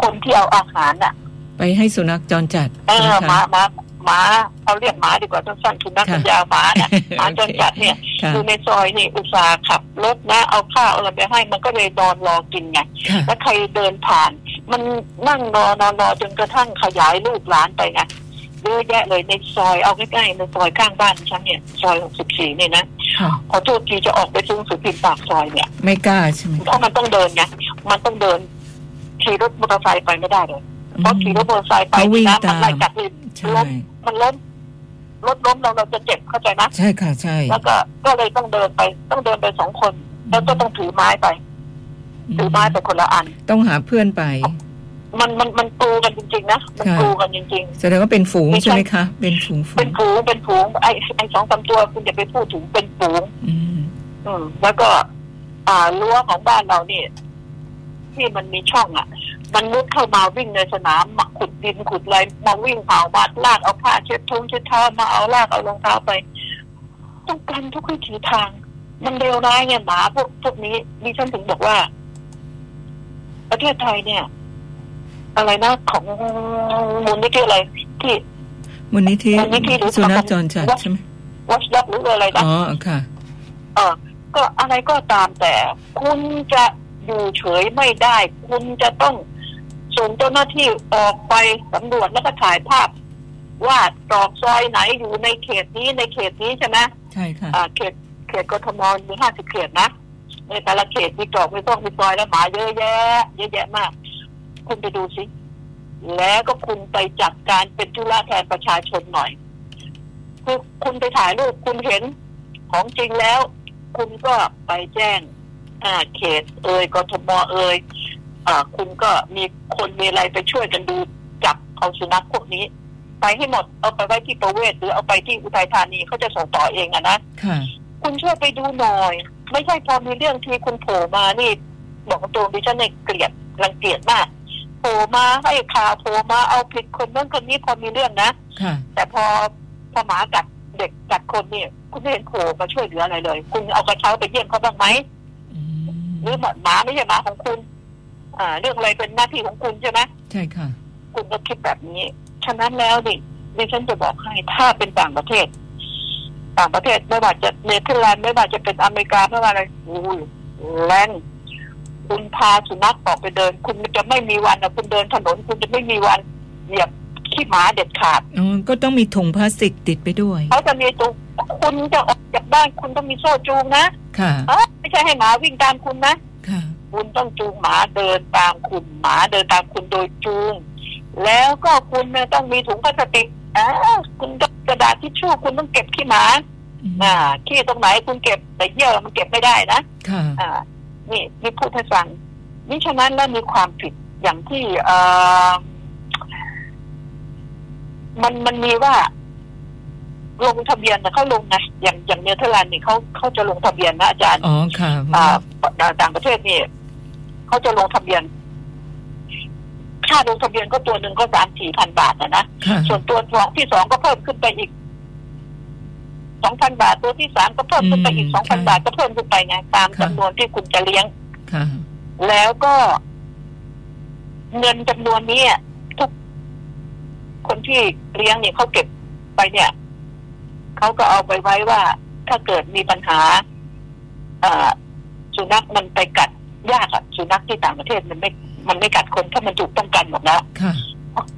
B: คนที่เอาอาหารอะ
A: ไปให้สุนัขจรจัด
B: เออ
A: ใช่
B: ห
A: ไหม
B: มา
A: คะ
B: หมาหมาเขาเรียกหมาดีกว่าสั้นๆคือนัก
A: ค่ะ
B: ปัญญาหมานะหมาจนจัดเนี่ย
A: ค่ะ
B: อยู่ในซอยนี่อุตส่าห์ขับรถนะ เอาข้าวเอาอะไรไปให้มันก็เลยนอนรอกินไง
A: ค่ะ
B: แล้วใครเดินผ่าน มันนั่งรอนอนรอจนกระทั่งขยายลูกหลานไปไงเยอะแยะเลยในซอยเอาใกล้ๆในซอยข้างบ้านฉันเนี่ยซอยหกสิบสี่เนี่ยนะ
A: ค่ะ
B: ขอโทษทีจะออกไปซื้อสุดพิมปากซอยเนี่ย
A: ไม่กล้าใช่ไหม
B: เพราะมันต้องเดินไงมันต้องเดินขี่รถมอเตอร์ไซค์ไปไม่ได้เลยเพราะขี่รถมอเตอร์ไซค์ไป
A: เขาวิ่
B: นี่
A: ง
B: นะ
A: ตา
B: มัน
A: ม
B: ไล่จับเลย
A: ใช่
B: ล้มมันล้มรถล้มเราเราจะเจ็บเข้าใจนะ
A: ใช่ค่ะใช่
B: แล้วก็ก็เลยต้องเดินไปต้องเดินไปสองคน แล้วก็ต้องถือไม้ไป ถือไม้ไปคนละอัน
A: ต้องหาเพื่อนไป
B: มันมันมันกลูกันจริงๆนะมัน
A: ค่ะ
B: กลูกันจริง
A: แสดงว่าเป็นฝูง
B: ไม่ใช่
A: ใช่ไหมคะเป็นฝูง
B: ๆ
A: ฝู
B: เป็น
A: ง
B: ฝูงเป็นฝูงไอ้ไอ้สองสามตัวคุณอย่าไปพูดถึงเป็นฝูง
A: อืม
B: อืมแล้วก็ อ่ารั้วของบ้านเรานี่ที่มันมีช่องอะ มันมุดเข้ามาวิ่งในสนามมาขุดดินขุดอะไรมาวิ่งเผาบาดลากเอาผ้าเช็ดทุ่งเช็ดเท้ามาเอาลากเอารองเท้าไป ต้องการทุกวิถีทาง มันเลวร้ายไงหมาพวกพวกนี้ดิฉันถึงบอกว่า ประเทศไทยเนี่ย อะไรนะของมูลนิธิอะไรที่
A: มูลนิธิ
B: มูลนิธิหรือ
A: สุนัขจรจัดใช่ไหม
B: วัชยักหรืออะไรนะ
A: อ๋อค่ะ
B: เออก็อะไรก็ตามแต่ คุณจะอยู่เฉยไม่ได้ คุณจะต้องส่งเจ้าหน้าที่ออกไปสำรวจแล้วก็ถ่ายภาพ ว่าตรอกซอยไหนอยู่ในเขตนี้ในเขตนี้ใช่ไหม
A: ใช่ค่ะ
B: อ่าเขตเขตกทมมีห้าสิบเขตนะ ในแต่ละเขตมีตรอกมีต้องมีซอยแล้วหมาเยอะแยะ เยอะแยะมาก คุณไปดูสิ แล้วก็คุณไปจัดการเป็นธุระแทนประชาชนหน่อย คือคุณไปถ่ายรูปคุณเห็นของจริงแล้ว คุณก็ไปแจ้งอ่าเขตเอ่ยกทมเอ่ยอ่าคุณก็มีคนมีอะไรไปช่วยกันดูจับเอาสุนัขพวกนี้ ไปให้หมดเอาไปไว้ที่ประเวศหรือเอาไปที่อุทัยธานีเขาจะส่งต่อเองอะนะ
A: ค่ะ
B: คุณช่วยไปดูหน่อย ไม่ใช่พอมีเรื่องที่คุณโผล่มานี่ บอกตรงดิฉันเนี่ยเกลียดรังเกียจมากโผล่มาให้ข่าวโผล่มาเอาผิดคนนั้นคนนี้พอมีเรื่องนะ
A: ค่ะ
B: แต่พอพอหมากัดเด็กกัดคนเนี่ย คุณไม่เห็นโผล่มาช่วยเหลืออะไรเลย คุณเอากระเช้าไปเยี่ยมเขาบ้างไหม
A: อืม
B: หรือหมาไม่ใช่หมาของคุณ อ่า เรื่องอะไรเป็นหน้าที่ของคุณใช่ไหม
A: ใช่ค่ะ
B: คุณก็คิดแบบนี้ ฉะนั้นแล้วดิดิฉันจะบอกให้ถ้าเป็นต่างประเทศ ต่างประเทศไม่ว่าจะเนเธอร์แลนด์ไม่ว่าจะเป็นอเมริกาไม่ว่าอะไรอุ้ยแรงคุณพาสุนัขออกไปเดิน คุณจะไม่มีวันนะคุณเดินถนน คุณจะไม่มีวันเหยียบขี้หมาเด็ดขาด
A: อ๋อก็ต้องมีถุงพลาสติกติดไปด้วย
B: เขาจะมีตัวคุณจะออกจากบ้านคุณต้องมีโซ่จูงนะ
A: ค่ะ
B: เอ้ยไม่ใช่ให้หมาวิ่งตามคุณนะ
A: ค่ะ
B: คุณต้องจูงหมาเดินตามคุณหมาเดินตามคุณโดยจูง แล้วก็คุณเนี่ยต้องมีถุงพลาสติกอ่าคุณต้อง กระดาษทิชชู่คุณต้องเก็บขี้หมา
A: อืม
B: อ่าขี้ตรงไหนคุณเก็บแต่เยี่ยวมันเก็บไม่ได้นะ
A: ค่ะ
B: อ่า นี่นี่พูดให้ฟังนี่ฉะนั้นแล้วมีความผิดอย่างที่เอ่อมันมันมีว่า ลงทะเบียนนะเขาลงนะอย่างอย่างเนเธอร์แลนด์นี่เขาเขาจะลงทะเบียนนะอาจารย์
A: อ๋อค่ะ
B: อ่าต่างประเทศนี่เขาจะลงทะเบียน ค่าลงทะเบียนก็ตัวหนึ่งก็สามสี่พันบาทนะนะ
A: ค่ะ
B: ส่วนตัวสองที่สองก็เพิ่มขึ้นไปอีกสองพันบาท ตัวที่สามก็เพิ่มขึ้นไปอีกสองพันบาทก็เพิ่มขึ้นไปไงตามจำนวนที่คุณจะเลี้ยง
A: ค่ะ
B: แล้วก็ เงินจำนวนนี้อะทุกคนที่เลี้ยงเนี่ยเขาเก็บไปเนี่ยเขาก็เอาไปไว้ว่า ถ้าเกิดมีปัญหาอ่าสุนัขมันไปกัดยากอะสุนัขที่ต่างประเทศมันไม่ มันไม่กัดคนถ้ามันถูกต้องกันหมดแล้ว
A: ค่ะ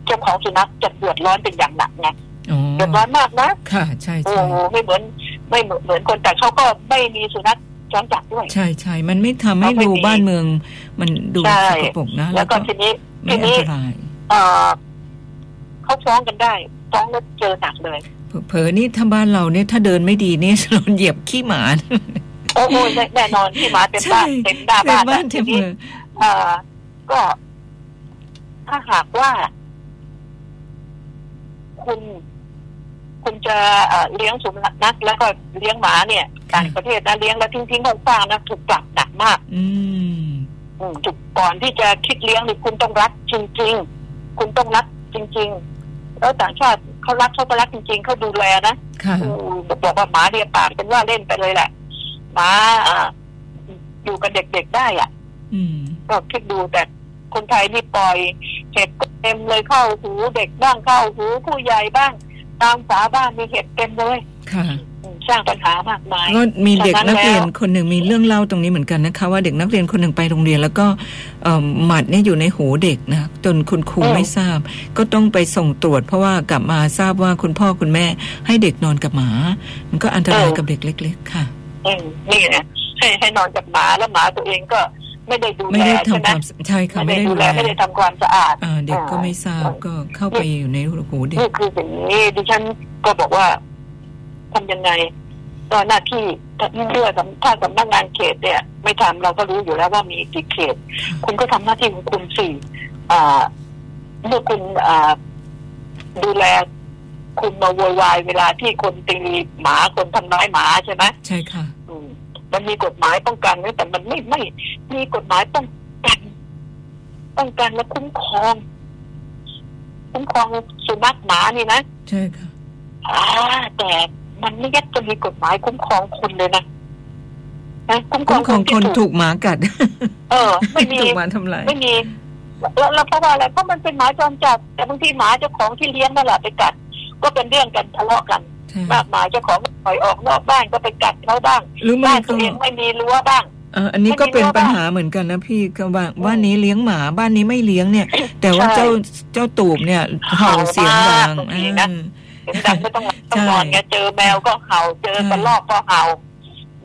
B: เจ้าของสุนัขจะเดือดร้อนเป็นอย่างหนักไง
A: อ๋อ
B: เดือดร้อนมากนะ
A: ค่ะ ใช่
B: โอ้
A: ใช่
B: โหไม่เหมือนไม่เหมือนเหมือนคนแต่เขาก็ไม่มีสุนัขจรจัดด้วย
A: ใช่ใช่มันไม่ทำให้
B: เขาไม่
A: ดู
B: มี
A: บ้านเมือง มันดู
B: ใช่
A: สกปรกนะ
B: แล้วก็ทีนี้
A: ไม่
B: ที
A: อัน
B: นี้
A: ตราย
B: เอ่อเขาฟ้องกันได้ฟ้องแล้วเจอหนักเลย
A: เผลอๆนี่ถ้าบ้านเราเนี่ยถ้าเดินไม่ดีเนี่ยโดนเหยียบขี้หมา
B: โอ้โหแน่แน่นอนที่หมาเต็มบ้าน
A: ใช่
B: เต็มหน้า
A: เต็
B: บ้ามน
A: บ้าน
B: นะ
A: เต็ม
B: ทีนี้
A: เมือง
B: เอ่อ ก็ ถ้าหากว่า คุณคุณจะเอ่อเลี้ยงสุนัขแล้วก็เลี้ยงหมาเนี่ยต่างประเทศนะเลี้ยงแล้วทิ้งทิ้งๆคว่างๆนะถูกปรับหนักมาก
A: อืม
B: อืมถูกก่อนที่จะคิดเลี้ยงนี่คุณต้องรักจริง ๆ คุณต้องรักจริง ๆ แล้วต่างชาติเขารักเขาก็รักจริง ๆเขาดูแลนะ
A: ค่ะ
B: อืมบอกว่าหมาเรียปากเป็นว่าเล่นไปเลยแหละหมาอ่าอยู่กับเด็กๆได้อะ
A: อืม
B: ก็คิดดูแต่ คนไทยนี่ปล่อยเห็ดเต็มเลยเข้าหูเด็กบ้างเข้าหูผู้ใหญ่บ้าง ตามฝาบ้านมีเห็ดเต็มเลย
A: ค่ะ
B: อืมสร้างปัญหามากมาย
A: ก็มีเด็กนักเรียน
B: ฉะนั้นแล้ว
A: คนหนึ่งมีเรื่องเล่าตรงนี้เหมือนกันนะคะ ว่าเด็กนักเรียนคนหนึ่งไปโรงเรียน แล้วก็เอ่อหมัดเนี่ยอยู่ในหูเด็กนะจนคุณครู
B: อืม
A: ไม่ทราบ ก็ต้องไปส่งตรวจ เพราะว่ากลับมาทราบว่าคุณพ่อคุณแม่ ให้เด็กนอนกับหมา มันก็อันตรายกับเด็กเล็ก ๆ ค่ะ
B: อืมนี่นะให้ให้นอนกับหมาแล้วหมาตัวเองก็ ไม่ได้ดู
A: ไม่
B: แล
A: ได้
B: ใช่
A: ทำ
B: ไหม
A: ความใช่ค่ะ
B: ไม่
A: ไม่
B: ได้
A: ได้
B: ดู
A: ดู
B: แล
A: แล
B: ไม่ได้ทำความสะอาด
A: อ่าเด็กก็ไม่ทราบก็เข้าไปอยู่ในหูเด็ก
B: นี่คือสิ่งนี้ดิฉันก็บอกว่าทำยังไงก็หน้าที่เมื่อสำถ้าสำนักงานเขตเนี่ย ไม่ทำเราก็รู้อยู่แล้วว่ามีกี่เขต คุณก็ทำหน้าที่ของคุณสี่อ่าเมื่อคุณอ่าดูแลคุณมาโวยวายเวลาที่คนตีหมาคนทำร้ายหมาใช่ไหม
A: ใช่ค่ะ
B: อื มมันมีกฎหมายป้องกันนะแต่มันไม่ไม่มีกฎหมายป้องกันป้องกันและคุ้มครองคุ้มครองสุนัขหมานี่นะ
A: ใช่ค่ะ
B: อ่าแต่มันไม่ยัดจะมีกฎหมายคุ้มครองคนเลยนะนะคุ้มคร
A: คุ้
B: อง
A: มครองคน
B: ที่
A: ถูกหมากัด
B: เออ ไม่มี
A: ถูกหมาทำลาย
B: ไม่มีแล้วแล้วเพราะว่าอะไรเพราะมันเป็นหมาจรจัดแต่บางทีหมาเจ้าของที่เลี้ยงนั่นแหละไปกัด ก็เป็นเรื่องกันทะเลาะกัน
A: ใช่
B: มากมายเจ้าของปล่อยออกนอกบ้านก็ไปกัดเขาบ้าง
A: หรือไม่
B: บ้านตั
A: ก็
B: วเองไม่มีรั้วบ้าง
A: เอออันนี้ก็
B: ไม่มี
A: เป็น
B: รั้ว
A: ปัญ
B: บ้าน
A: หาเหมือนกันนะพี่ก็ว่าบ้านนี้เลี้ยงหมาบ้านนี้ไม่เลี้ยงเนี่ย แต่ว่า
B: ใช่
A: เจ้าเจ้าตูบเนี่ยเห่าเสียงดัง
B: เห่ามากบางทีนะ
A: อ่า
B: เสียงดังไม่ต้องหลับต้องนอน
A: ใช่
B: ไงเจอแมวก็เห่าเจอ
A: ใช่
B: กระรอกก็เห่า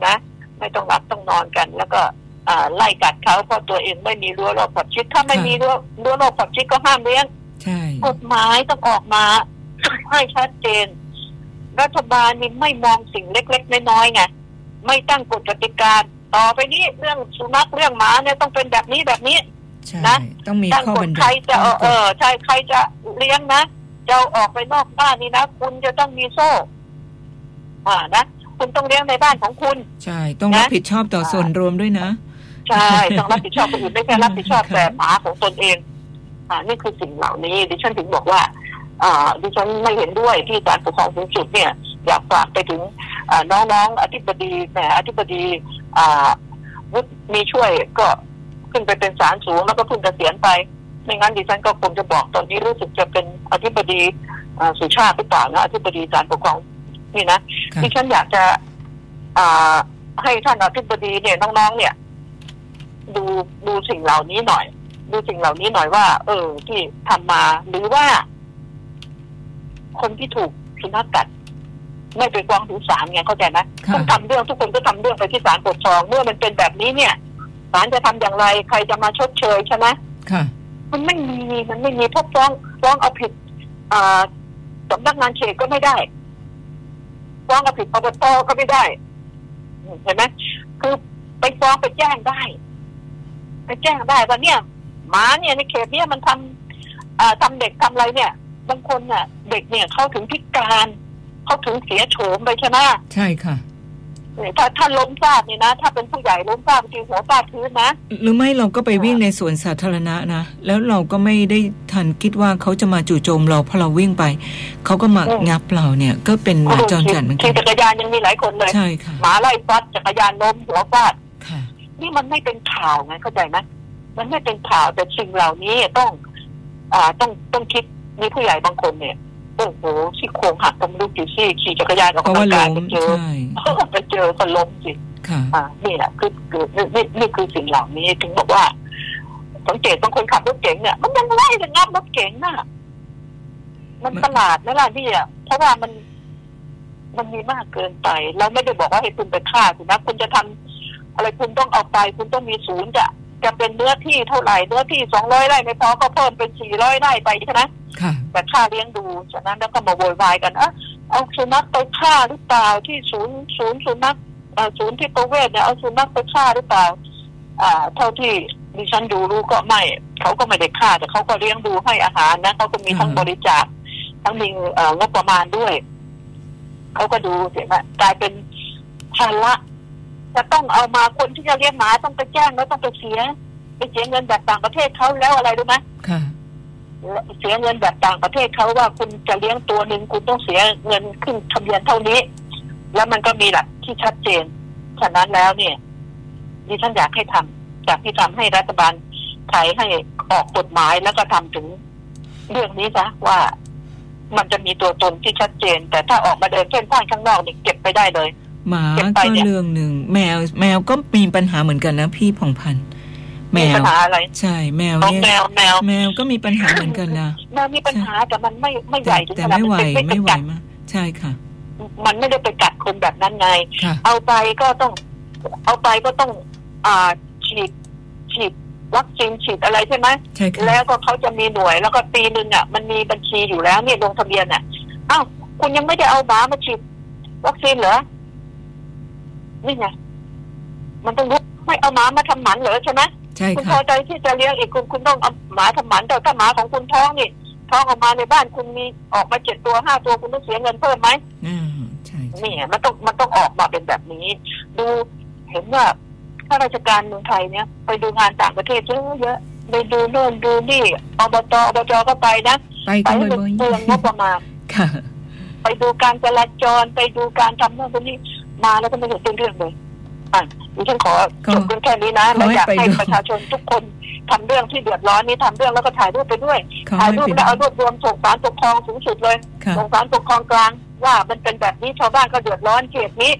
B: นะ ไม่ต้องหลับต้องนอนกัน แล้วก็อ่าไล่กัดเขาเพราะตัวเองไม่มีรั้วรอบขอบชิดถ้าไม่มีรั้วรั้วรอบขอบชิดก็ห้ามเลี้ยง
A: ใช่
B: กฎหมายต้องออกมาให้ชัดเจน รัฐบาลนี่ไม่มองสิ่งเล็ก ๆ น้อยๆไงไม่ตั้งกฎกติกาต่อไปนี้เรื่องสุนัขเรื่องหมาเนี่ยต้องเป็นแบบนี้แบบนี้
A: ใช่
B: นะ
A: ต้องมี
B: ตั้ง
A: ข้อก
B: ฎ
A: บัญญัติ
B: ใครจะเออเอ
A: ตั้งกฎ
B: อใช่ใครจะเลี้ยงนะจะเอาออกไปนอกบ้านนี่นะคุณจะต้องมีโซ่ อ่านะคุณต้องเลี้ยงในบ้านของคุณ
A: ใช่ ต้อง
B: นะ
A: รับผิดชอบต่อส่วนรวมด้วยนะ
B: ใช่ ต้องรับผิดชอบคนอื่นไม่ใช่รับผิดชอบ
A: ค่ะ
B: แต่หมาของตนเอง อ่า นี่คือสิ่งเหล่านี้ดิฉันถึงบอกว่าอ่า ดิฉันไม่เห็นด้วยที่ศาลปกครองสูงสุดเนี่ยอยากฝากไปถึงอ่าน้องๆอธิบดีแหมอธิบดีอ่าวุฒิมีช่วยก็ขึ้นไปเป็นศาลสูงแล้วก็เพิ่งเกษียณไป ไม่งั้นดิฉันก็คงจะบอกตอนนี้รู้สึกจะเป็นอธิบดีอ่าสุชาติหรือเปล่านะอธิบดีศาลปกครองนี่นะ
A: ค่ะ
B: ดิฉันอยากจะอ่าให้ท่านอธิบดีเนี่ยน้องๆเนี่ย ดูดูสิ่งเหล่านี้หน่อย ดูสิ่งเหล่านี้หน่อยว่า เออที่ทำมาหรือว่า คนที่ถูกสุนัขกัดไม่ไปฟ้องถึงศาลไงเข้าใจไหม
A: ค่ะ
B: ต้องทำเรื่องทุกคนก็ทำเรื่องไปที่ศาลปกครอง เมื่อมันเป็นแบบนี้เนี่ยศาลจะทำอย่างไรใครจะมาชดเชยใช่ไหม
A: ค่ะ
B: มันไม่มีมันไม่มีเพราะฟ้องฟ้องเอาผิดอ่าสำนักงานเขตก็ไม่ได้ฟ้องเอาผิดอบตก็ไม่ได้เห็นไหมคือไปฟ้องไปแจ้งได้ ไปแจ้งได้ว่าเนี่ยหมาเนี่ยในเขตเนี่ยมันทำอ่าทำเด็กทำอะไรเนี่ย บางคนน่ะ เด็กเนี่ยเข้าถึงพิการเข้าถึงเสียโฉมไปใช่ไหม
A: ใช่ค่ะ
B: เนี่ยถ้าถ้าล้มฟาดเนี่ยนะ ถ้าเป็นผู้ใหญ่ล้มฟาดจริงหัวฟาดพื้นนะ
A: หรือไม่เราก็ไปวิ่งในสวนสาธารณะนะ แล้วเราก็ไม่ได้ทันคิดว่าเขาจะมาจู่โจมเราพอเราวิ่งไป เขาก็มา
B: อืม
A: งับเราเนี่ย ก็เป็นหมาจรจัดเหมือนกั
B: ขี่
A: น
B: จักรยานยังมีหลายคนเลย
A: ใช่ค่ะ
B: หมาไล่ฟัดจักรยานล้มหัวฟาด
A: ค่ะ
B: นี่มันไม่เป็นข่าวไงเข้าใจไหมมันไม่เป็นข่าวแต่สิ่งเหล่านี้ต้อง อ่าต้องต้องคิด มีผู้ใหญ่บางคนเนี่ยโอ้โหที่โครงหักกำลุกอยู่ซี่ขี่จักรยานออก
A: เพราะ
B: กำลั
A: ว่าง
B: กา
A: ล้
B: ย
A: ม
B: ไปเจอ
A: ใช่
B: ไปเจอก็ล้มสิ
A: ค่ะ
B: อ่านี่แหละคือคือนี่นี่นี่คือสิ่งเหล่านี้ถึงบอกว่าสังเกตบางคนขับรถเก๋งเนี่ยมันยังไล่จะงับรถเก๋งน่ะมัน
A: มัน
B: ประหลาดไหมล่ะพี่อะเพราะว่ามันมันมีมากเกินไป เราไม่ได้บอกว่าให้คุณไปฆ่าคุณนะคุณจะทำอะไรคุณต้องเอาไป คุณต้องมีศูนย์จะ จะเป็นเนื้อที่เท่าไหร่เนื้อที่สองร้อยไร่ไม่พอก็เพิ่มเป็นสี่ร้อยไร่ไปใช่ไหม
A: ค่ะ
B: แต่ค่าเลี้ยงดูฉะนั้นแล้วก็มาโวยวายกันอะเอาสุนัขไปฆ่าหรือเปล่าที่ศูนย์ศูนย์สุนัขเอ่อศูนย์ที่ประเวศเนี่ยเอาสุนัขไปฆ่าหรือเปล่า อ่า เท่าที่ดิฉันดูรู้ก็ไม่เขาก็ไม่ได้ฆ่าแต่เขาก็เลี้ยงดูให้อาหารนะเขาก็มีทั้ง
A: อ่า
B: บริจาคทั้งมีเอ่องบประมาณด้วยเขาก็ดูเสียมากลายเป็นภาระ จะต้องเอามาคนที่จะเลี้ยงหมาต้องไปแจ้งแล้วต้องไปเสียไปเสียเงินแบบต่างประเทศเขาแล้วอะไรรู้ไหม
A: ค่ะ
B: เสียเงินแบบต่างประเทศเขาว่าคุณจะเลี้ยงตัวหนึ่งคุณต้องเสียเงินขึ้นทะเบียนเท่านี้ แล้วมันก็มีหลักที่ชัดเจนฉะนั้นแล้วเนี่ยดิฉันอยากให้ทำอยากให้ทำให้รัฐบาลไทยให้ออกกฎหมายแล้วก็ทำถึงเรื่องนี้ซะว่ามันจะมีตัวตนที่ชัดเจน แต่ถ้าออกมาเดินเพ่นพ่านข้างนอกนี่เก็บไปได้เลย
A: หมา
B: เก็บไป
A: ก็
B: เนี่ย
A: เรื่องหนึ่งแมว แมวก็มีปัญหาเหมือนกันนะพี่ผ่องพันธุ์แม
B: มี
A: ว
B: ปัญหาอะไร
A: ใช่แมว
B: เอา
A: เนี่ย
B: แมวแมว
A: แมวก็มีปัญหาเหมือนกันนะ
B: แมวมีปัญหาแต่มันไม่ไม่ให
A: แต่
B: ญ่ถึง
A: แต่
B: ขนาด
A: ไม่ไหว
B: มันเป็น
A: ไม่ไหว
B: กัด
A: มากใช่ค่ะ
B: มันไม่ได้ไปกัดคนแบบนั้นไง
A: ค่ะ
B: เอาไปก็ต้อง เอาไปก็ต้อง อ่าฉีดฉีดวัคซีนฉีดอะไรใช่ไหม
A: ใช่ค่ะ
B: แล้วก็เขาจะมีหน่วย แล้วก็ปีหนึ่งอะ มันมีบัญชีอยู่แล้วเนี่ยลงทะเบียนอะอ้าวคุณยังไม่ได้เอาหมามาฉีดวัคซีนเหรอ นี่ไงมันต้องรู้ไม่เอาหมามาทำหมันเหรอใช่ไหม
A: ใช่
B: คุณพ
A: ค่ะ
B: อใจที่จะเลี้ยงอีกคุณคุณต้องเอาหมาทำหมันแต่ถ้าหมาของคุณท้องนี่ท้องออกมาในบ้านคุณมีออกมาเจ็ดตัวห้าตัวคุณต้องเสียเงินเพิ่มไหม
A: อ่าใช่ใช่
B: นี่ไงมันต้องมันต้องออกมาเป็นแบบนี้ ดูเห็นว่าข้าราชการเมืองไทยเนี่ย ไปดูงานต่างประเทศเยอะๆไปดูโน่นดูนี่อบตอบจก็ไปนะ
A: ไป
B: ไป
A: กัน
B: ให้
A: บ่อย
B: เปลืองงบประมาณ
A: ๆค่ะ
B: ไปดูการจราจรไปดูการทำโน่นทำนี่ มาแล้วก็ไม่เห็นเป็นเรื่องเลยอะดิฉันขอ
A: ก็
B: จบกันแค่นี้นะ
A: ขอ
B: แล้ว
A: ให้
B: อยาก
A: ไป
B: ให้
A: ดู
B: ประชาชนทุกคนทำเรื่องที่เดือดร้อนนี้ทำเรื่องแล้วก็ถ่ายรูปไปด้วย
A: เขา
B: ถ่าย
A: ให้
B: รูป
A: ไป
B: แล้วเอา
A: ดู
B: รวบรวมส่งสารปกครองสูงสุดเลย
A: ค่ะ
B: ส่งสารปกครองกลาง ว่ามันเป็นแบบนี้ชาวบ้านก็เดือดร้อนเขตนี้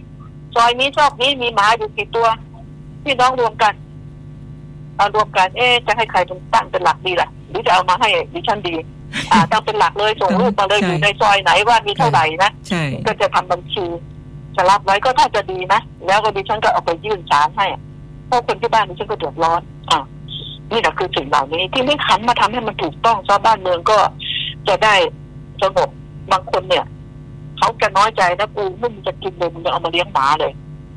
B: ซอยนี้ซอกนี้มีหมาอยู่กี่ตัวพี่น้องรวมกันเอารวมกันเอ๊ะจะให้ใครเป็นตั้งเป็นหลักดีล่ะหรือจะเอามาให้ดิฉันดี อ่าตั้งเป็นหลักเลยส่งรูปมาเลย
A: ใช่
B: อยู่ในซอยไหนว่ามีเท่าไหร่นะ
A: ใช่
B: ก็จะทำบัญชี จะรับไว้ก็ถ้าจะดีนะแล้วก็ดิฉันก็เอาไปยื่นศาลให้เพราะคนที่บ้านดิฉันก็เดือดร้อนอ่านี่แหละคือสิ่งเหล่านี้ ที่ไม่ขันมาทำให้มันถูกต้องชาวบ้านเมืองก็จะได้สงบบางคนเนี่ยขเขาจะน้อยใจนะกูไม่มึงจะกินเลยมึงจะเอามาเลี้ยงหมาเลย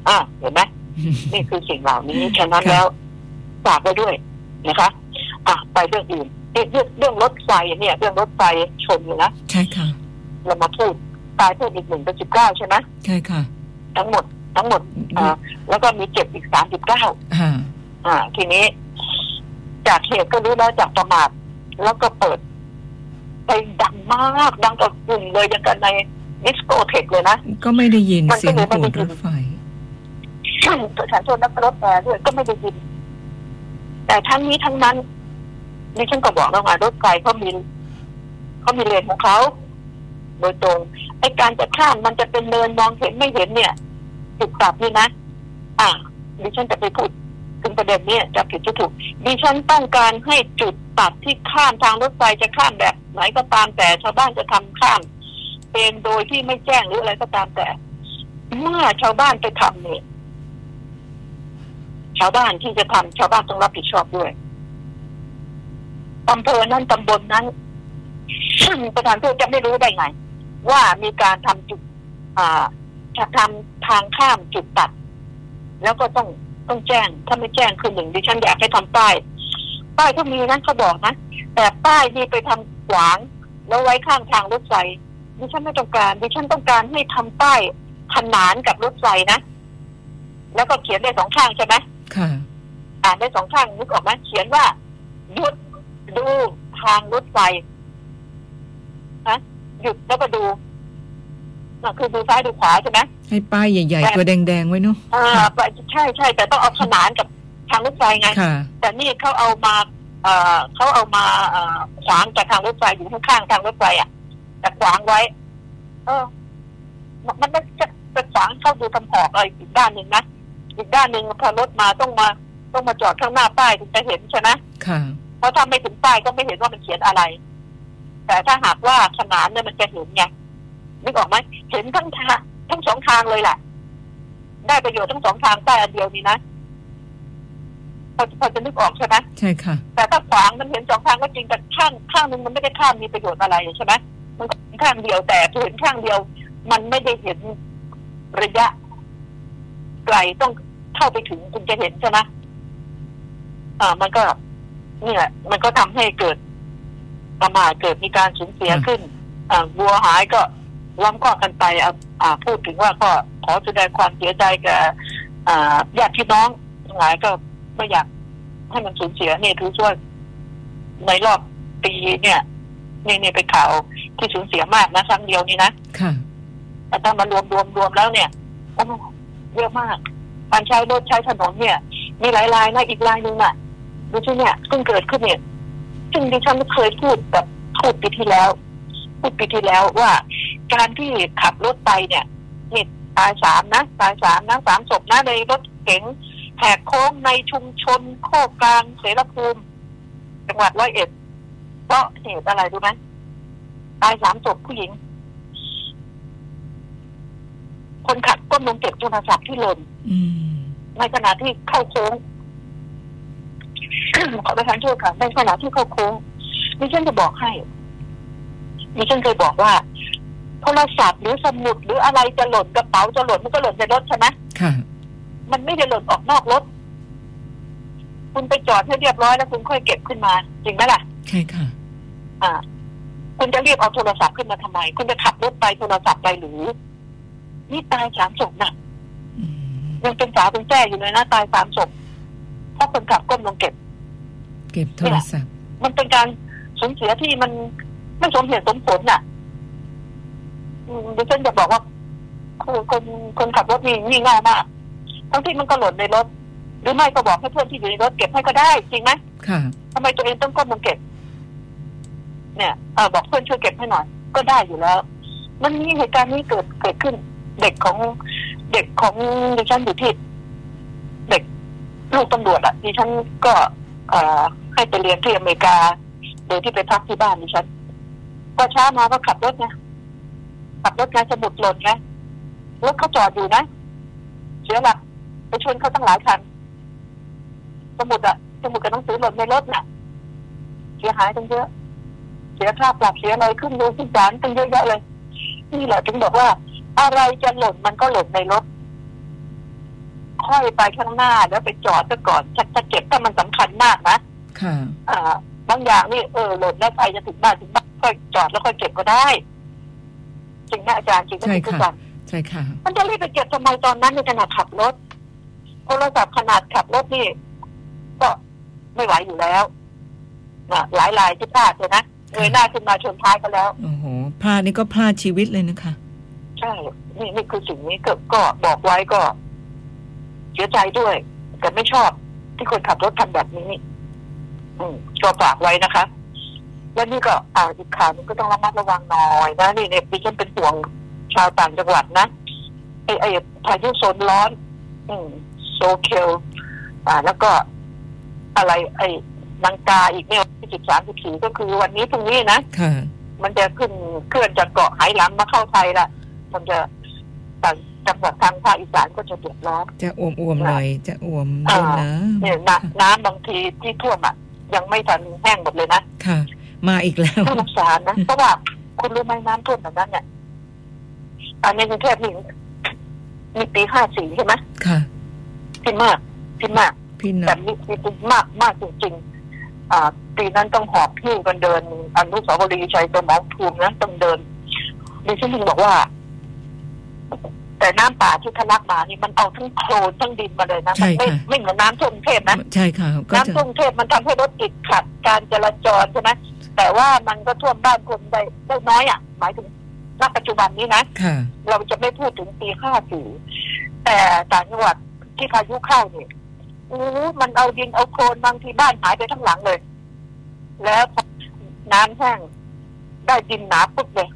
B: อะเห็นไหมนี่คือสิ่งเหล่านี้ฉะนั้น
A: ค่ะ
B: แล้วฝากไว้ด้วยนะคะอะไปเรื่องอื่นเอ๊ะเรื่องเรื่องรถไฟเนี่ย เรื่องรถไฟชนอยู่นะ
A: ใช่ค่ะ
B: เรามาพูด ตายเพิ่มอีกหนึ่งเป็นสิบเก้าใช่ไหม
A: ใช่ค่ะ
B: ทั้งหมดทั้งหมดอ่าแล้วก็มีเจ็บอีกสามสิบเก้า
A: ค่ะ
B: อ่า ทีนี้ จากเหตุก็รู้แล้วจากประมาทแล้วก็เปิด ไปดังมาก ดังกับกลุ่มเลยอย่างกันในดิสโกเทคเลยนะ
A: ก็ไม่ได้ยิน
B: มันก็
A: เสียง
B: เลยไม่
A: ปู
B: ได้
A: ด
B: ยิ
A: ร
B: น
A: ถไฟ
B: ประชาชนนักรถแอร์ด้วยก็ไม่ได้ยิน แต่ทั้งนี้ทั้งนั้นนี่ฉันก็บอกแล้วไงรถไฟเขามีเขามีเลนของเขา โดยตรงไอ้การจะข้ามมันจะเป็นเนินมองเห็นไม่เห็นเนี่ยจุดกลับนี่นะ อ่าดิฉันจะไปพูดถึงประเด็นเนี้จะผิดจะถูกดิฉันต้องการให้จุดตัดที่ข้ามทางรถไฟจะข้ามแบบไหนก็ตามแต่ชาวบ้านจะทำข้ามเป็นโดยที่ไม่แจ้งหรืออะไรก็ตามแต่ เมื่อชาวบ้านไปทำเนี่ยชาวบ้านที่จะทำชาวบ้านต้องรับผิดชอบด้วยอำเภอนั้นตำบลนั้นประธานทูจะไม่รู้ได้ไง ว่ามีการทำจุดอ่าจะทำทางข้ามจุดตัด แล้วก็ต้องต้องแจ้ง ถ้าไม่แจ้งคือหนึ่งดิฉันอยากให้ทำป้าย ป้ายก็มีนะเขาบอกนะ แต่ป้ายนี่ไปทำขวาง แล้วไว้ข้างทางรถไฟดิฉันไม่ต้องการดิฉันต้องการให้ทำป้ายขนานกับรถไฟนะ แล้วก็เขียนได้สองข้างใช่ไหม
A: ค่ะ
B: อ่านได้สองข้างนึกออกไหมเขียนว่าหยุดดูทางรถไฟฮะ หยุดแล้วก็ดูน่ะคือดูซ้ายดูขวาใช่ไหม
A: ให้ป้ายใหญ่ ๆ ตัวแดงๆไว้เนาะ
B: อ่าใช่ใช่แต่ต้องเอาขนานกับทางรถไฟไง
A: ค่ะ
B: แต่นี่เขาเอามาเอ่อเขาเอามาเอ่อขวางจากทางรถไฟอยู่ข้างๆทางรถไฟอะแต่ขวางไว้ เออ มันมันไม่จะไปขวางเข้าดูทำหอกอะไรอีกด้านหนึ่งนะอีกด้านหนึ่งพอรถมาต้องมาต้องมาจอดข้างหน้าป้ายถึงจะเห็นใช่ไหม
A: ค่ะ
B: เพราะถ้าไม่ถึงป้ายก็ไม่เห็นว่ามันเขียนอะไร แต่ถ้าหากว่าขนานเนี่ยมันจะเห็นไงนึกออกไหมเห็นทั้งทางทั้งสองทางเลยแหละได้ประโยชน์ทั้งสองทางใต้อันเดียวนี้นะพอพอจะนึกออกใช่ไหม
A: ใช่ค่ะ
B: แต่ถ้าขวางมันเห็นสองทางก็จริงแต่ข้างข้างหนึ่งมันไม่ได้ข้ามมีประโยชน์อะไรใช่ไหมมันก็เห็นข้างเดียวแต่เห็นข้างเดียว มันไม่ได้เห็นระยะไกลต้องเข้าไปถึงคุณจะเห็นใช่ไหมอ่า มันก็นี่แหละมันก็ทำให้เกิด ประมาทเกิดมีการสูญเสีย
A: ค่ะ
B: ขึ้นอ่าวัวหายก็ล้อมข้อกันไปอ่าอ่าพูดถึงว่าก็ขอแสดงความเสียใจกับอ่าญาติพี่น้องทั้งหลายก็ไม่อยากให้มันสูญเสียเนี่ยถือว่าในรอบปีเนี่ยนี่นี่เป็นข่าวที่สูญเสียมากนะครั้งเดียวนี่นะ
A: ค่ะ
B: แต่ถ้ามารวมรวมรวมแล้วเนี่ยโอ้เยอะมากการใช้รถใช้ถนนเนี่ย มีหลายรายนะอีกรายหนึ่งน่ะดูสิเนี่ยเพิ่งเกิดขึ้นเนี่ย ซึ่งดิฉันเคยพูดแบบพูดปีที่แล้ว พูดปีที่แล้วว่า การที่ขับรถไปเนี่ยนี่ตายสามนะตายสามนะสามศพนะในรถเก๋งแหกโค้งในชุมชน โคกกลางเสรภูมิจังหวัดร้อยเอ็ดเพราะเหตุอะไรรู้ไหมตายสามศพผู้หญิง คนขับก้มลงเก็บโทรศัพท์ที่หล่น
A: อืม
B: ในขณะที่เข้าโค้ง ขอประทานโทษค่ะในขณะที่เข้าโค้งดิฉันจะบอกให้ดิฉันเคยบอกว่า โทรศัพท์หรือสมุดหรืออะไรจะหล่นกระเป๋าจะหล่นมันก็หล่นในรถใช่ไหม
A: ค่ะ
B: มันไม่ได้หล่นออกนอกรถ คุณไปจอดให้เรียบร้อยแล้วคุณค่อยเก็บขึ้นมา จริงไหมล่ะ
A: ใช่ค่ะ
B: อ่า คุณจะรีบเอาโทรศัพท์ขึ้นมาทำไม คุณจะขับรถไปโทรศัพท์ไปหรือ นี่ตายสามศพน่ะ
A: อืม
B: ยังเป็นสาวเป็นแจ้อยู่เลยนะตายสามศพเพราะคนขับก้มลงเก็บ
A: เก็บโทรศัพท์
B: มันเป็นการสูญเสียที่มันไม่สมเหตุสมผลน่ะอืมดิฉันจะบอกว่าคนคนคนขับรถนี่งี่เง่ามาก ทั้งที่มันก็หล่นในรถ หรือไม่ก็บอกให้เพื่อนที่อยู่ในรถเก็บให้ก็ได้จริงไหม
A: ค่ะ
B: ทำไมตัวเองต้องก้มลงเก็บ เนี่ยเออบอกเพื่อนช่วยเก็บให้หน่อย ก็ได้อยู่แล้ว มันมีเหตุการณ์นี้เกิดเกิดขึ้น เด็กของเด็กของดิฉันอยู่ที่เด็กลูกตำรวจอะดิฉันก็เอ่อ ให้ไปเรียนที่อเมริกา โดยที่ไปพักที่บ้านดิฉันก็เช้ามาก็ขับรถไงขับรถไงสมุดหล่นไงรถเขาจอดอยู่นะเสียหลักไปชนเขาตั้งหลายคัน สมุดอะสมุดกับหนังสือหล่นในรถน่ะ เสียหายตั้งเยอะ เสียค่าปรับเสียอะไรขึ้นดูขึ้นศาลตั้งเยอะแยะเลย นี่แหละถึงบอกว่า อะไรจะหล่นมันก็หล่นในรถ ค่อยไปข้างหน้าแล้วไปจอดซะก่อนถ้าจะเก็บถ้ามันสำคัญมากนะ
A: ค่ะ
B: อ่าบางอย่างนี่เออหล่นแล้วไปจะถึงบ้านถึงบ้านค่อยจอดแล้วค่อยเก็บก็ได้จริงนะอาจารย์จริงนะ
A: ใช่
B: คุณ
A: ค่ะ
B: ผู้ฟัง
A: ใช่ค่ะ
B: มันจะรีบไปเก็บทำไมตอนนั้นในขณะขับรถโทรศัพท์ขนาดขับรถนี่ ก็ไม่ไหวอยู่แล้วนะหลายรายที่พลาดเลยนะเงยหน้าขึ้นมาชนท้ายก็แล้ว
A: โอ้โหพลาดนี่ก็พลาดชีวิตเลยนะคะ
B: ใช่ นี่นี่คือสิ่งนี้ก็ก็บอกไว้ก็ เสียใจด้วย แต่ไม่ชอบที่คนขับรถทำแบบนี้ อืมก็ฝากไว้นะคะแล้วนี่ก็อ่าอีกข่าวหนึงก็ต้องระมัดระวังหน่อยนะนี่เนี่ยดิฉันเป็นห่วงชาวต่างจังหวัดนะไอ้ไอ้พายุโซนร้อน อืมโซเคลอ่า แล้วก็อะไร ไอ้นังกาอีกเนี่ยที่สิบสามสิบสี่ก็คือวันนี้พรุ่งนี้นะ
A: ค่ะ
B: มันจะขึ้นเคลื่อนจากเกาะไหหลำมาเข้าไทยละมันจะต่าง จังหวัดทางภาคอีสานก็จะเดือดร้อน
A: จะอวมอวมๆหน่อยจะอวม
B: อ่า
A: โดนน้
B: เนี่ยน้ำน้ำบางทีที่ท่วมอะ ยังไม่ทันแห้งหมดเลยนะำ
A: ค่ะ มาอีกแล้ว
B: น่าสงสารนะเพราะว่าคุณรู้ไหมน้ำท่วมแบบนั้นเนี่ยอันในกรุงเทพนี่มีปีห้าสี่ใช่ไหม
A: ค่ะ
B: ที่มากที่มาก
A: พี่
B: แต่
A: นับ
B: นี่นี่มากมากจริงๆอ่าปีนั้นต้องหอบหิ้วกันเดินอนุสาวรีย์ชัยสมรภูมินะต้องเดินดิฉันถึงบอกว่า แต่น้ำป่าที่ทะลักมานี่มันเอาทั้งโคลนทั้งดินมาเลยนะมัไม่ไม่เหมือนน้ำท่วมกรุงเทพนะ
A: ใช่ค่ะก็
B: น้ำ
A: จะ
B: ท่วมกรุงเทพมันทำให้รถติดขัดการจราจรใช่ไหมแต่ว่ามันก็ท่วมบ้านคนได้ได้น้อยอะ หมายถึงณปัจจุบันนี้นะ
A: ค่ะ
B: เราจะไม่พูดถึงปีห้าสี่แต่ต่างจังหวัดที่พายุเข้าเนี่ยโอ้มันเอาดินเอาโคลนบางทีบ้านหายไปทั้งหลังเลย แล้วพอน้ำแห้งได้ดินหนาปุ๊บเลย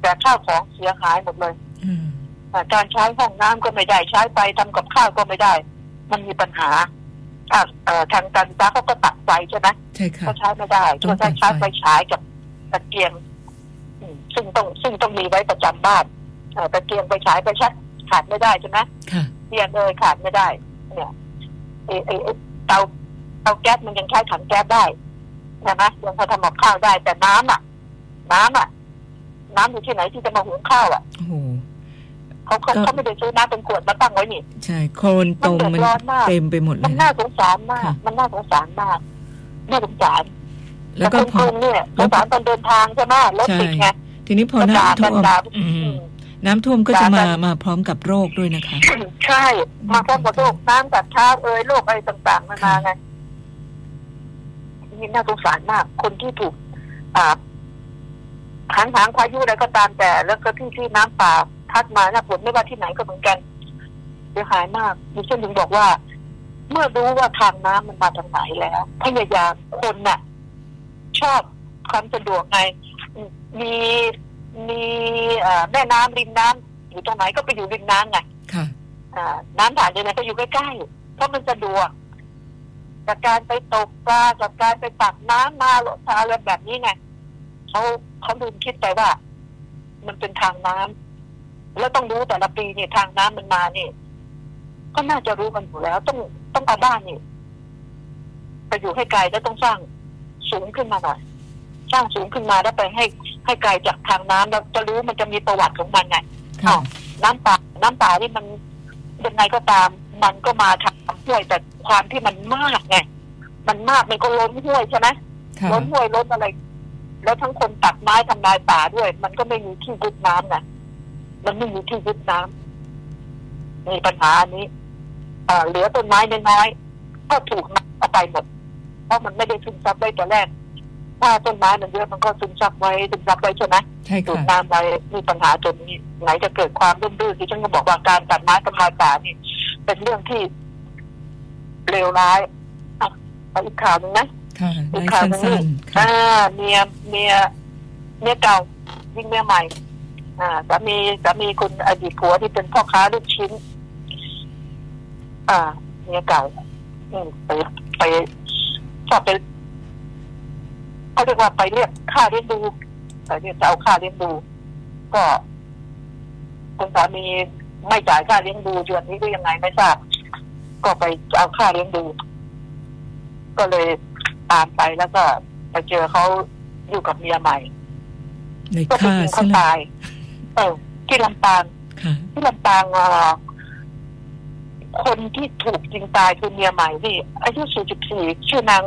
B: แต่ข้าวของเสียหายหมดเลย
A: อืม
B: อ่า การใช้ห้องน้ำก็ไม่ได้ใช้ไฟทำกับข้าวก็ไม่ได้ มันมีปัญหาอ่าเอ่อทางการไฟฟ้าเขาก็ตัดไฟใช่ไหม
A: ใช่ค่ะ
B: ก็ใช้ไม่ได้
A: ต้
B: ก็
A: องตั
B: ต้อ
A: ด
B: งใช้
A: ไฟ
B: ไฟฉายกับตะเกียงอืมซึ่งต้องซึ่งต้องมีไว้ประจำบ้านเอ่อตะเกียงไฟฉายไฟชัดขาดไม่ได้ใช่ไหม
A: ค่ะ
B: เตียงเลยขาดไม่ได้ เนี่ยไอ้ไอ้ไอ้เตาเตาแก๊สมันยังใช้ถังแก๊สได้ใช่ไหมยังพอทำกับข้าวได้แต่น้ำอะ น้ำอะ น้ำอยู่ที่ไหนที่จะมาหุงข้าวอะ
A: โอ้โห
B: เขาเขา
A: ก็
B: เขาไม่ได้ซื้อน้ำเป็นขวดมาตั้งไว้นี่
A: ใช่โคลนตม
B: มั
A: มันน
B: เดือดร้อนมาก
A: เต็มไปหมดเล
B: มัน
A: ย
B: น่าสงสารมาก
A: ค่ะ
B: มันน่าสงสารมากน่าสงสาร
A: แล้วก็
B: ต่
A: พอ
B: คนกรุงเนี่ยสงสารตอนเดินทางใช่ไหมรถติดไง
A: ทีนี้พอ
B: ก็ด่า
A: น้ำท่
B: กั
A: วนม
B: ด่า
A: อืม
B: อืม
A: น้ำท่วมก็จะ
B: ด่ากั
A: มานมาพร้อมกับโรคด้วยนะคะ
B: ใช่ มาพร้อมกับโรคน้ำกัดเท้าเอ่ยโรคอะไรต่างๆนานาไงนี่น่าสงสารมาก คนที่ถูกอ่าหางหางพายุอะไรก็ตามแต่ แล้วก็ที่ที่น้ำป่า พัดมานะฝนไม่ว่าที่ไหนก็เหมือนกันเสียหายมากดิฉันถึงบอกว่า เมื่อรู้ว่าทางน้ำมันมาทางไหนแล้วพยายามคนน่ะ ชอบความสะดวกไง มีมีเอ่อแม่น้ำริมน้ำอยู่ตรงไหนก็ไปอยู่ริมน้ำไง
A: ค่ะ
B: อ่าน้ำผ่านยังไงก็อยู่ใกล้ๆเพราะมันสะดวกจากการไปตกปลาจากการไปตักน้ำมาหลดอะไรแบบนี้ไงเขาเขาลืมคิดไปว่า มันเป็นทางน้ำ แล้วต้องรู้แต่ละปีเนี่ยทางน้ำมันมาเนี่ยก็น่าจะรู้กันอยู่แล้ว ต้องต้องเอาบ้านนี่ไปอยู่ให้ไกลแล้วต้องสร้างสูงขึ้นมาหน่อยสร้างสูงขึ้นมาแล้วไปให้ให้ไกลจากทางน้ำแล้วจะรู้มันจะมีประวัติของมันไง
A: ค่ะ
B: น้ำป่าน้ำป่าที่มันยังไงก็ตาม มันก็มาทางห้วยแต่ความที่มันมากไงมันมากมันก็ล้นห้วยใช่ไหม
A: ค่ะ
B: ล้นห้วยล้นอะไร แล้วทั้งคนตัดไม้ทำลายป่าด้วย มันก็ไม่มีที่ยึดน้ำไง มันไม่มีที่ยึดน้ำมีปัญหาอันนี้เอ่อเหลือต้นไม้น้อยๆก็ถูกน้ำเอาไปหมด เพราะมันไม่ได้ซึมซับไว้แต่แรก ถ้าต้นไม้มันเยอะมันก็ซึมซับไว้ซึมซับไว้ใช่ไหม
A: ใช่
B: ดูด
A: ค่ะ
B: น้ำไว้มีปัญหาจนนี้ไหนจะเกิดความร่มรื่นที่ฉันก็บอกว่าการตัดไม้ทำลายป่านี่ เป็นเรื่องที่เลวร้ายอะเอาอีกข่าวหนึ่งนะ
A: ค่ะ
B: อี
A: ได้
B: กข่าวหนึ่ง
A: สั้
B: นี่
A: นๆค่ะ
B: อ่าเมียเมียเมียเก่ายิงเมียใหม่ อ่าสามีสามีคุณอดีตผัวที่เป็นพ่อค้าลูกชิ้น อ่าเมียเก่าอืมไปไปชอบไปเขาเรียกว่าไปเรียกค่าเลี้ยงดูไปเรียกจะเอาค่าเลี้ยงดู ก็คุณสามีไม่จ่ายค่าเลี้ยงดูเดือนนี้ก็ยังไงไม่ทราบ ก็ไปเอาค่าเลี้ยงดู ก็เลยตามไปแล้วก็ไปเจอเขาอยู่กับเมียใหม่
A: เลย
B: ก็ไป
A: ฆ่า
B: ยิง
A: ซะ
B: เขา
A: เลย
B: ตาย เออที่ลำปาง
A: ค่ะ
B: ที่ลำปางเอ่อคนที่ถูกยิงตายคือเมียใหม่นี่ อายุ 44 ชื่อนาง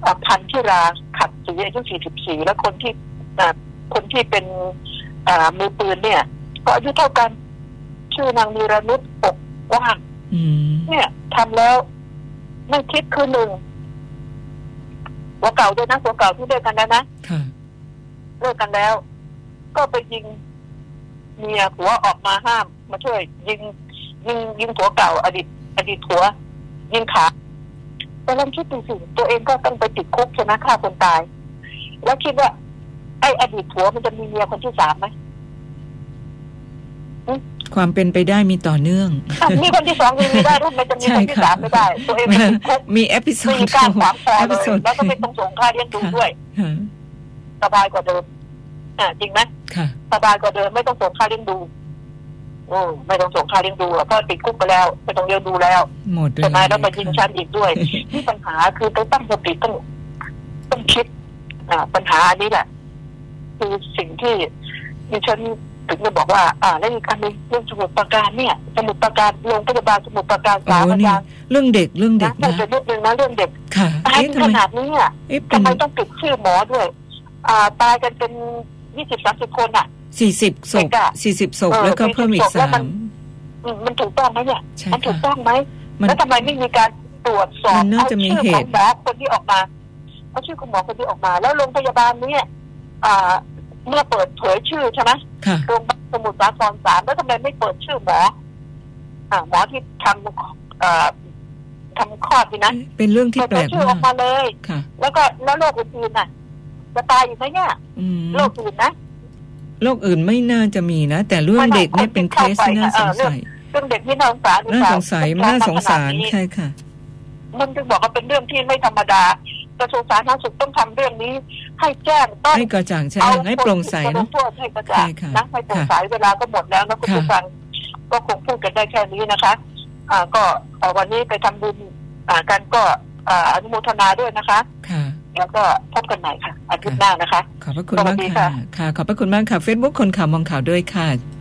B: เอ่อพันธิราขัดศรีอายุ 44 แล้วคนที่เอ่อคนที่เป็นเอ่อมือปืนเนี่ย ก็อายุเท่ากัน ชื่อนางมีรนุชปกว่าง
A: อืม
B: เนี่ยทำแล้วไม่คิดคือหนึ่งหัวเก่าด้วยนะหัวเก่าที่เลิกกันแล้วนะ
A: ค่ะ
B: เลิกกันแล้ว ก็ไปยิง เมียผัวออกมาห้าม มาช่วย ยิงยิงยิงผัวเก่า อดีต อดีตผัว ยิงขาแต่ลองคิดดูสิตัวเองก็ต้องไปติดคุกใช่ไหมฆ่าคนตาย แล้วคิดว่า ไอ้อดีตผัวมันจะมีเมียคนที่สามไหม
A: ความเป็นไปได้มีต่อเนื่อง
B: อะมีคนที่สองยังมีได้ทำไมจะมีคนที่สามไม่ได้ ตัวเองไปติดคุก
A: มีเอพิโซ
B: ไม่
A: ด
B: มีการขวางคอ
A: เอ
B: เล
A: พิ
B: ย
A: โซด
B: แล้วก็ไม่ต้องส่งค่าเลี้ยงดูด้วย
A: ค่ะ
B: สบายกว่าเดิม อ่าจริงไหม
A: ค่ะ
B: สบายกว่าเดิมไม่ต้องส่งค่าเลี้ยงดูโอ้ไม่ต้องส่งค่าเลี้ยงดูอะเพราะติดคุกไปแล้วไม่ต้องเลี้ยงดูแล้ว
A: หมดเลย
B: ใช่ไหมแล้วมายิงฉันอีกด้วยที่ปัญหาคือต้องตั้งสติต้องต้องคิด อ่า ปัญหาอันนี้แหละ คือสิ่งที่ดิฉันถึงจะบอกว่า อ่าแล้วอีกอันหนึงเรื่องสมุดประการเนี่ย สมุดประการโรงพยาบาลสมุดประการ
A: โอ้
B: สามอา
A: นี่
B: จารย์
A: เรื่องเด็กเรื่องเด็
B: นะ
A: ก
B: พูด
A: นะ
B: ไปนิดนึงนะเรื่องเด็ก
A: ค่ะ
B: ตาย
A: เอ๊ะ
B: ถึง
A: ทำ
B: ข
A: ไม
B: นาดนี้อะ
A: เอ๊ะเป็
B: ทำ
A: น
B: ไมต้องปิดชื่อหมอด้วย อ่าตายกันเป็น ยี่สิบสามสิบคนอะ
A: สี่สิบศพ
B: เด็กอะ
A: สี่สิบศพ
B: เออ
A: แล้วก็เพิ่มอีก
B: 40ศพแล้
A: สาว
B: มัน
A: ม
B: อืมมันถูกต้องไหมเนี่ย
A: ใช่
B: มันถูก
A: ค่ะ
B: ต้องไหม
A: มัน
B: แล้วทำไมไม่มีการตรวจสอบ
A: มันน่า
B: เอา
A: จะมี
B: ชื่อ
A: เห
B: ของ
A: ตุ
B: หมอคนที่ออกมาเอาชื่อของหมอคนที่ออกมา แล้วโรงพยาบาลเนี้อ่าเมื่อเปิดเผยชื่อใช่ไหม
A: ค่ะ
B: โรงพยาบาลสมุทรสาครสามแล้วทำไมไม่เปิดชื่อหมออ่าหมอที่ทำเอ่อทำคลอดดีนะ
A: เป็นเรื่องที่
B: เปิด
A: แป
B: เผ
A: ล
B: ย
A: ก
B: ชื่ออ
A: มา
B: อกมากเลย
A: ค่ะ
B: แล้วก็แล้วโรคอื่นๆน่ะ จะตายอีกไหมเนี่ย
A: อืม
B: โรคอื่นนะ
A: โรคอื่นไม่น่าจะมีนะ แต่เรื่องเด็กเนี่ยเป็นเคสที่น่าสงสัย
B: เรื่องเด็กที่น่าสงสารหรือ
A: น่า
B: เปล่
A: สงสัย
B: ต้อง
A: น่าสงสาร
B: ทำขนดนี้
A: ใช่ค่ะ
B: มันจึงบอกว่าเป็นเรื่องที่ไม่ธรรมดากระทรวงสาธารณสุขต้องทำเรื่องนี้ ให้แจ้งต้อง
A: ให้กระจ่างแจ้
B: เอา
A: งให้โปร่งใส
B: คนที่
A: เนาะ
B: ถูกลงโทษให้กระจ่าง
A: ใช่ค่ะ
B: นะให้โปร่ง
A: ค่ะ
B: ใสเวลาก็หมดแล้วนะคุณ
A: ค่ะ
B: ผู้ฟังก็คงพูดกันได้แค่นี้นะคะอ่าก็เอ่อวันนี้ไปทำบุญอ่ากันก็อ่าอนุโมทนาด้วยนะคะ
A: ค่ะ
B: แล้วก็พบกันใหม่ค่ะอาทิตย์หน้านะคะ
A: ขอบพระคุณ
B: สวั
A: มา
B: ส
A: ก
B: ดี
A: ค่ะ
B: ค่ะ
A: ค่ะ ขอบพระคุณมากค่ะ Facebook คนข่าวมองข่าวด้วยค่ะ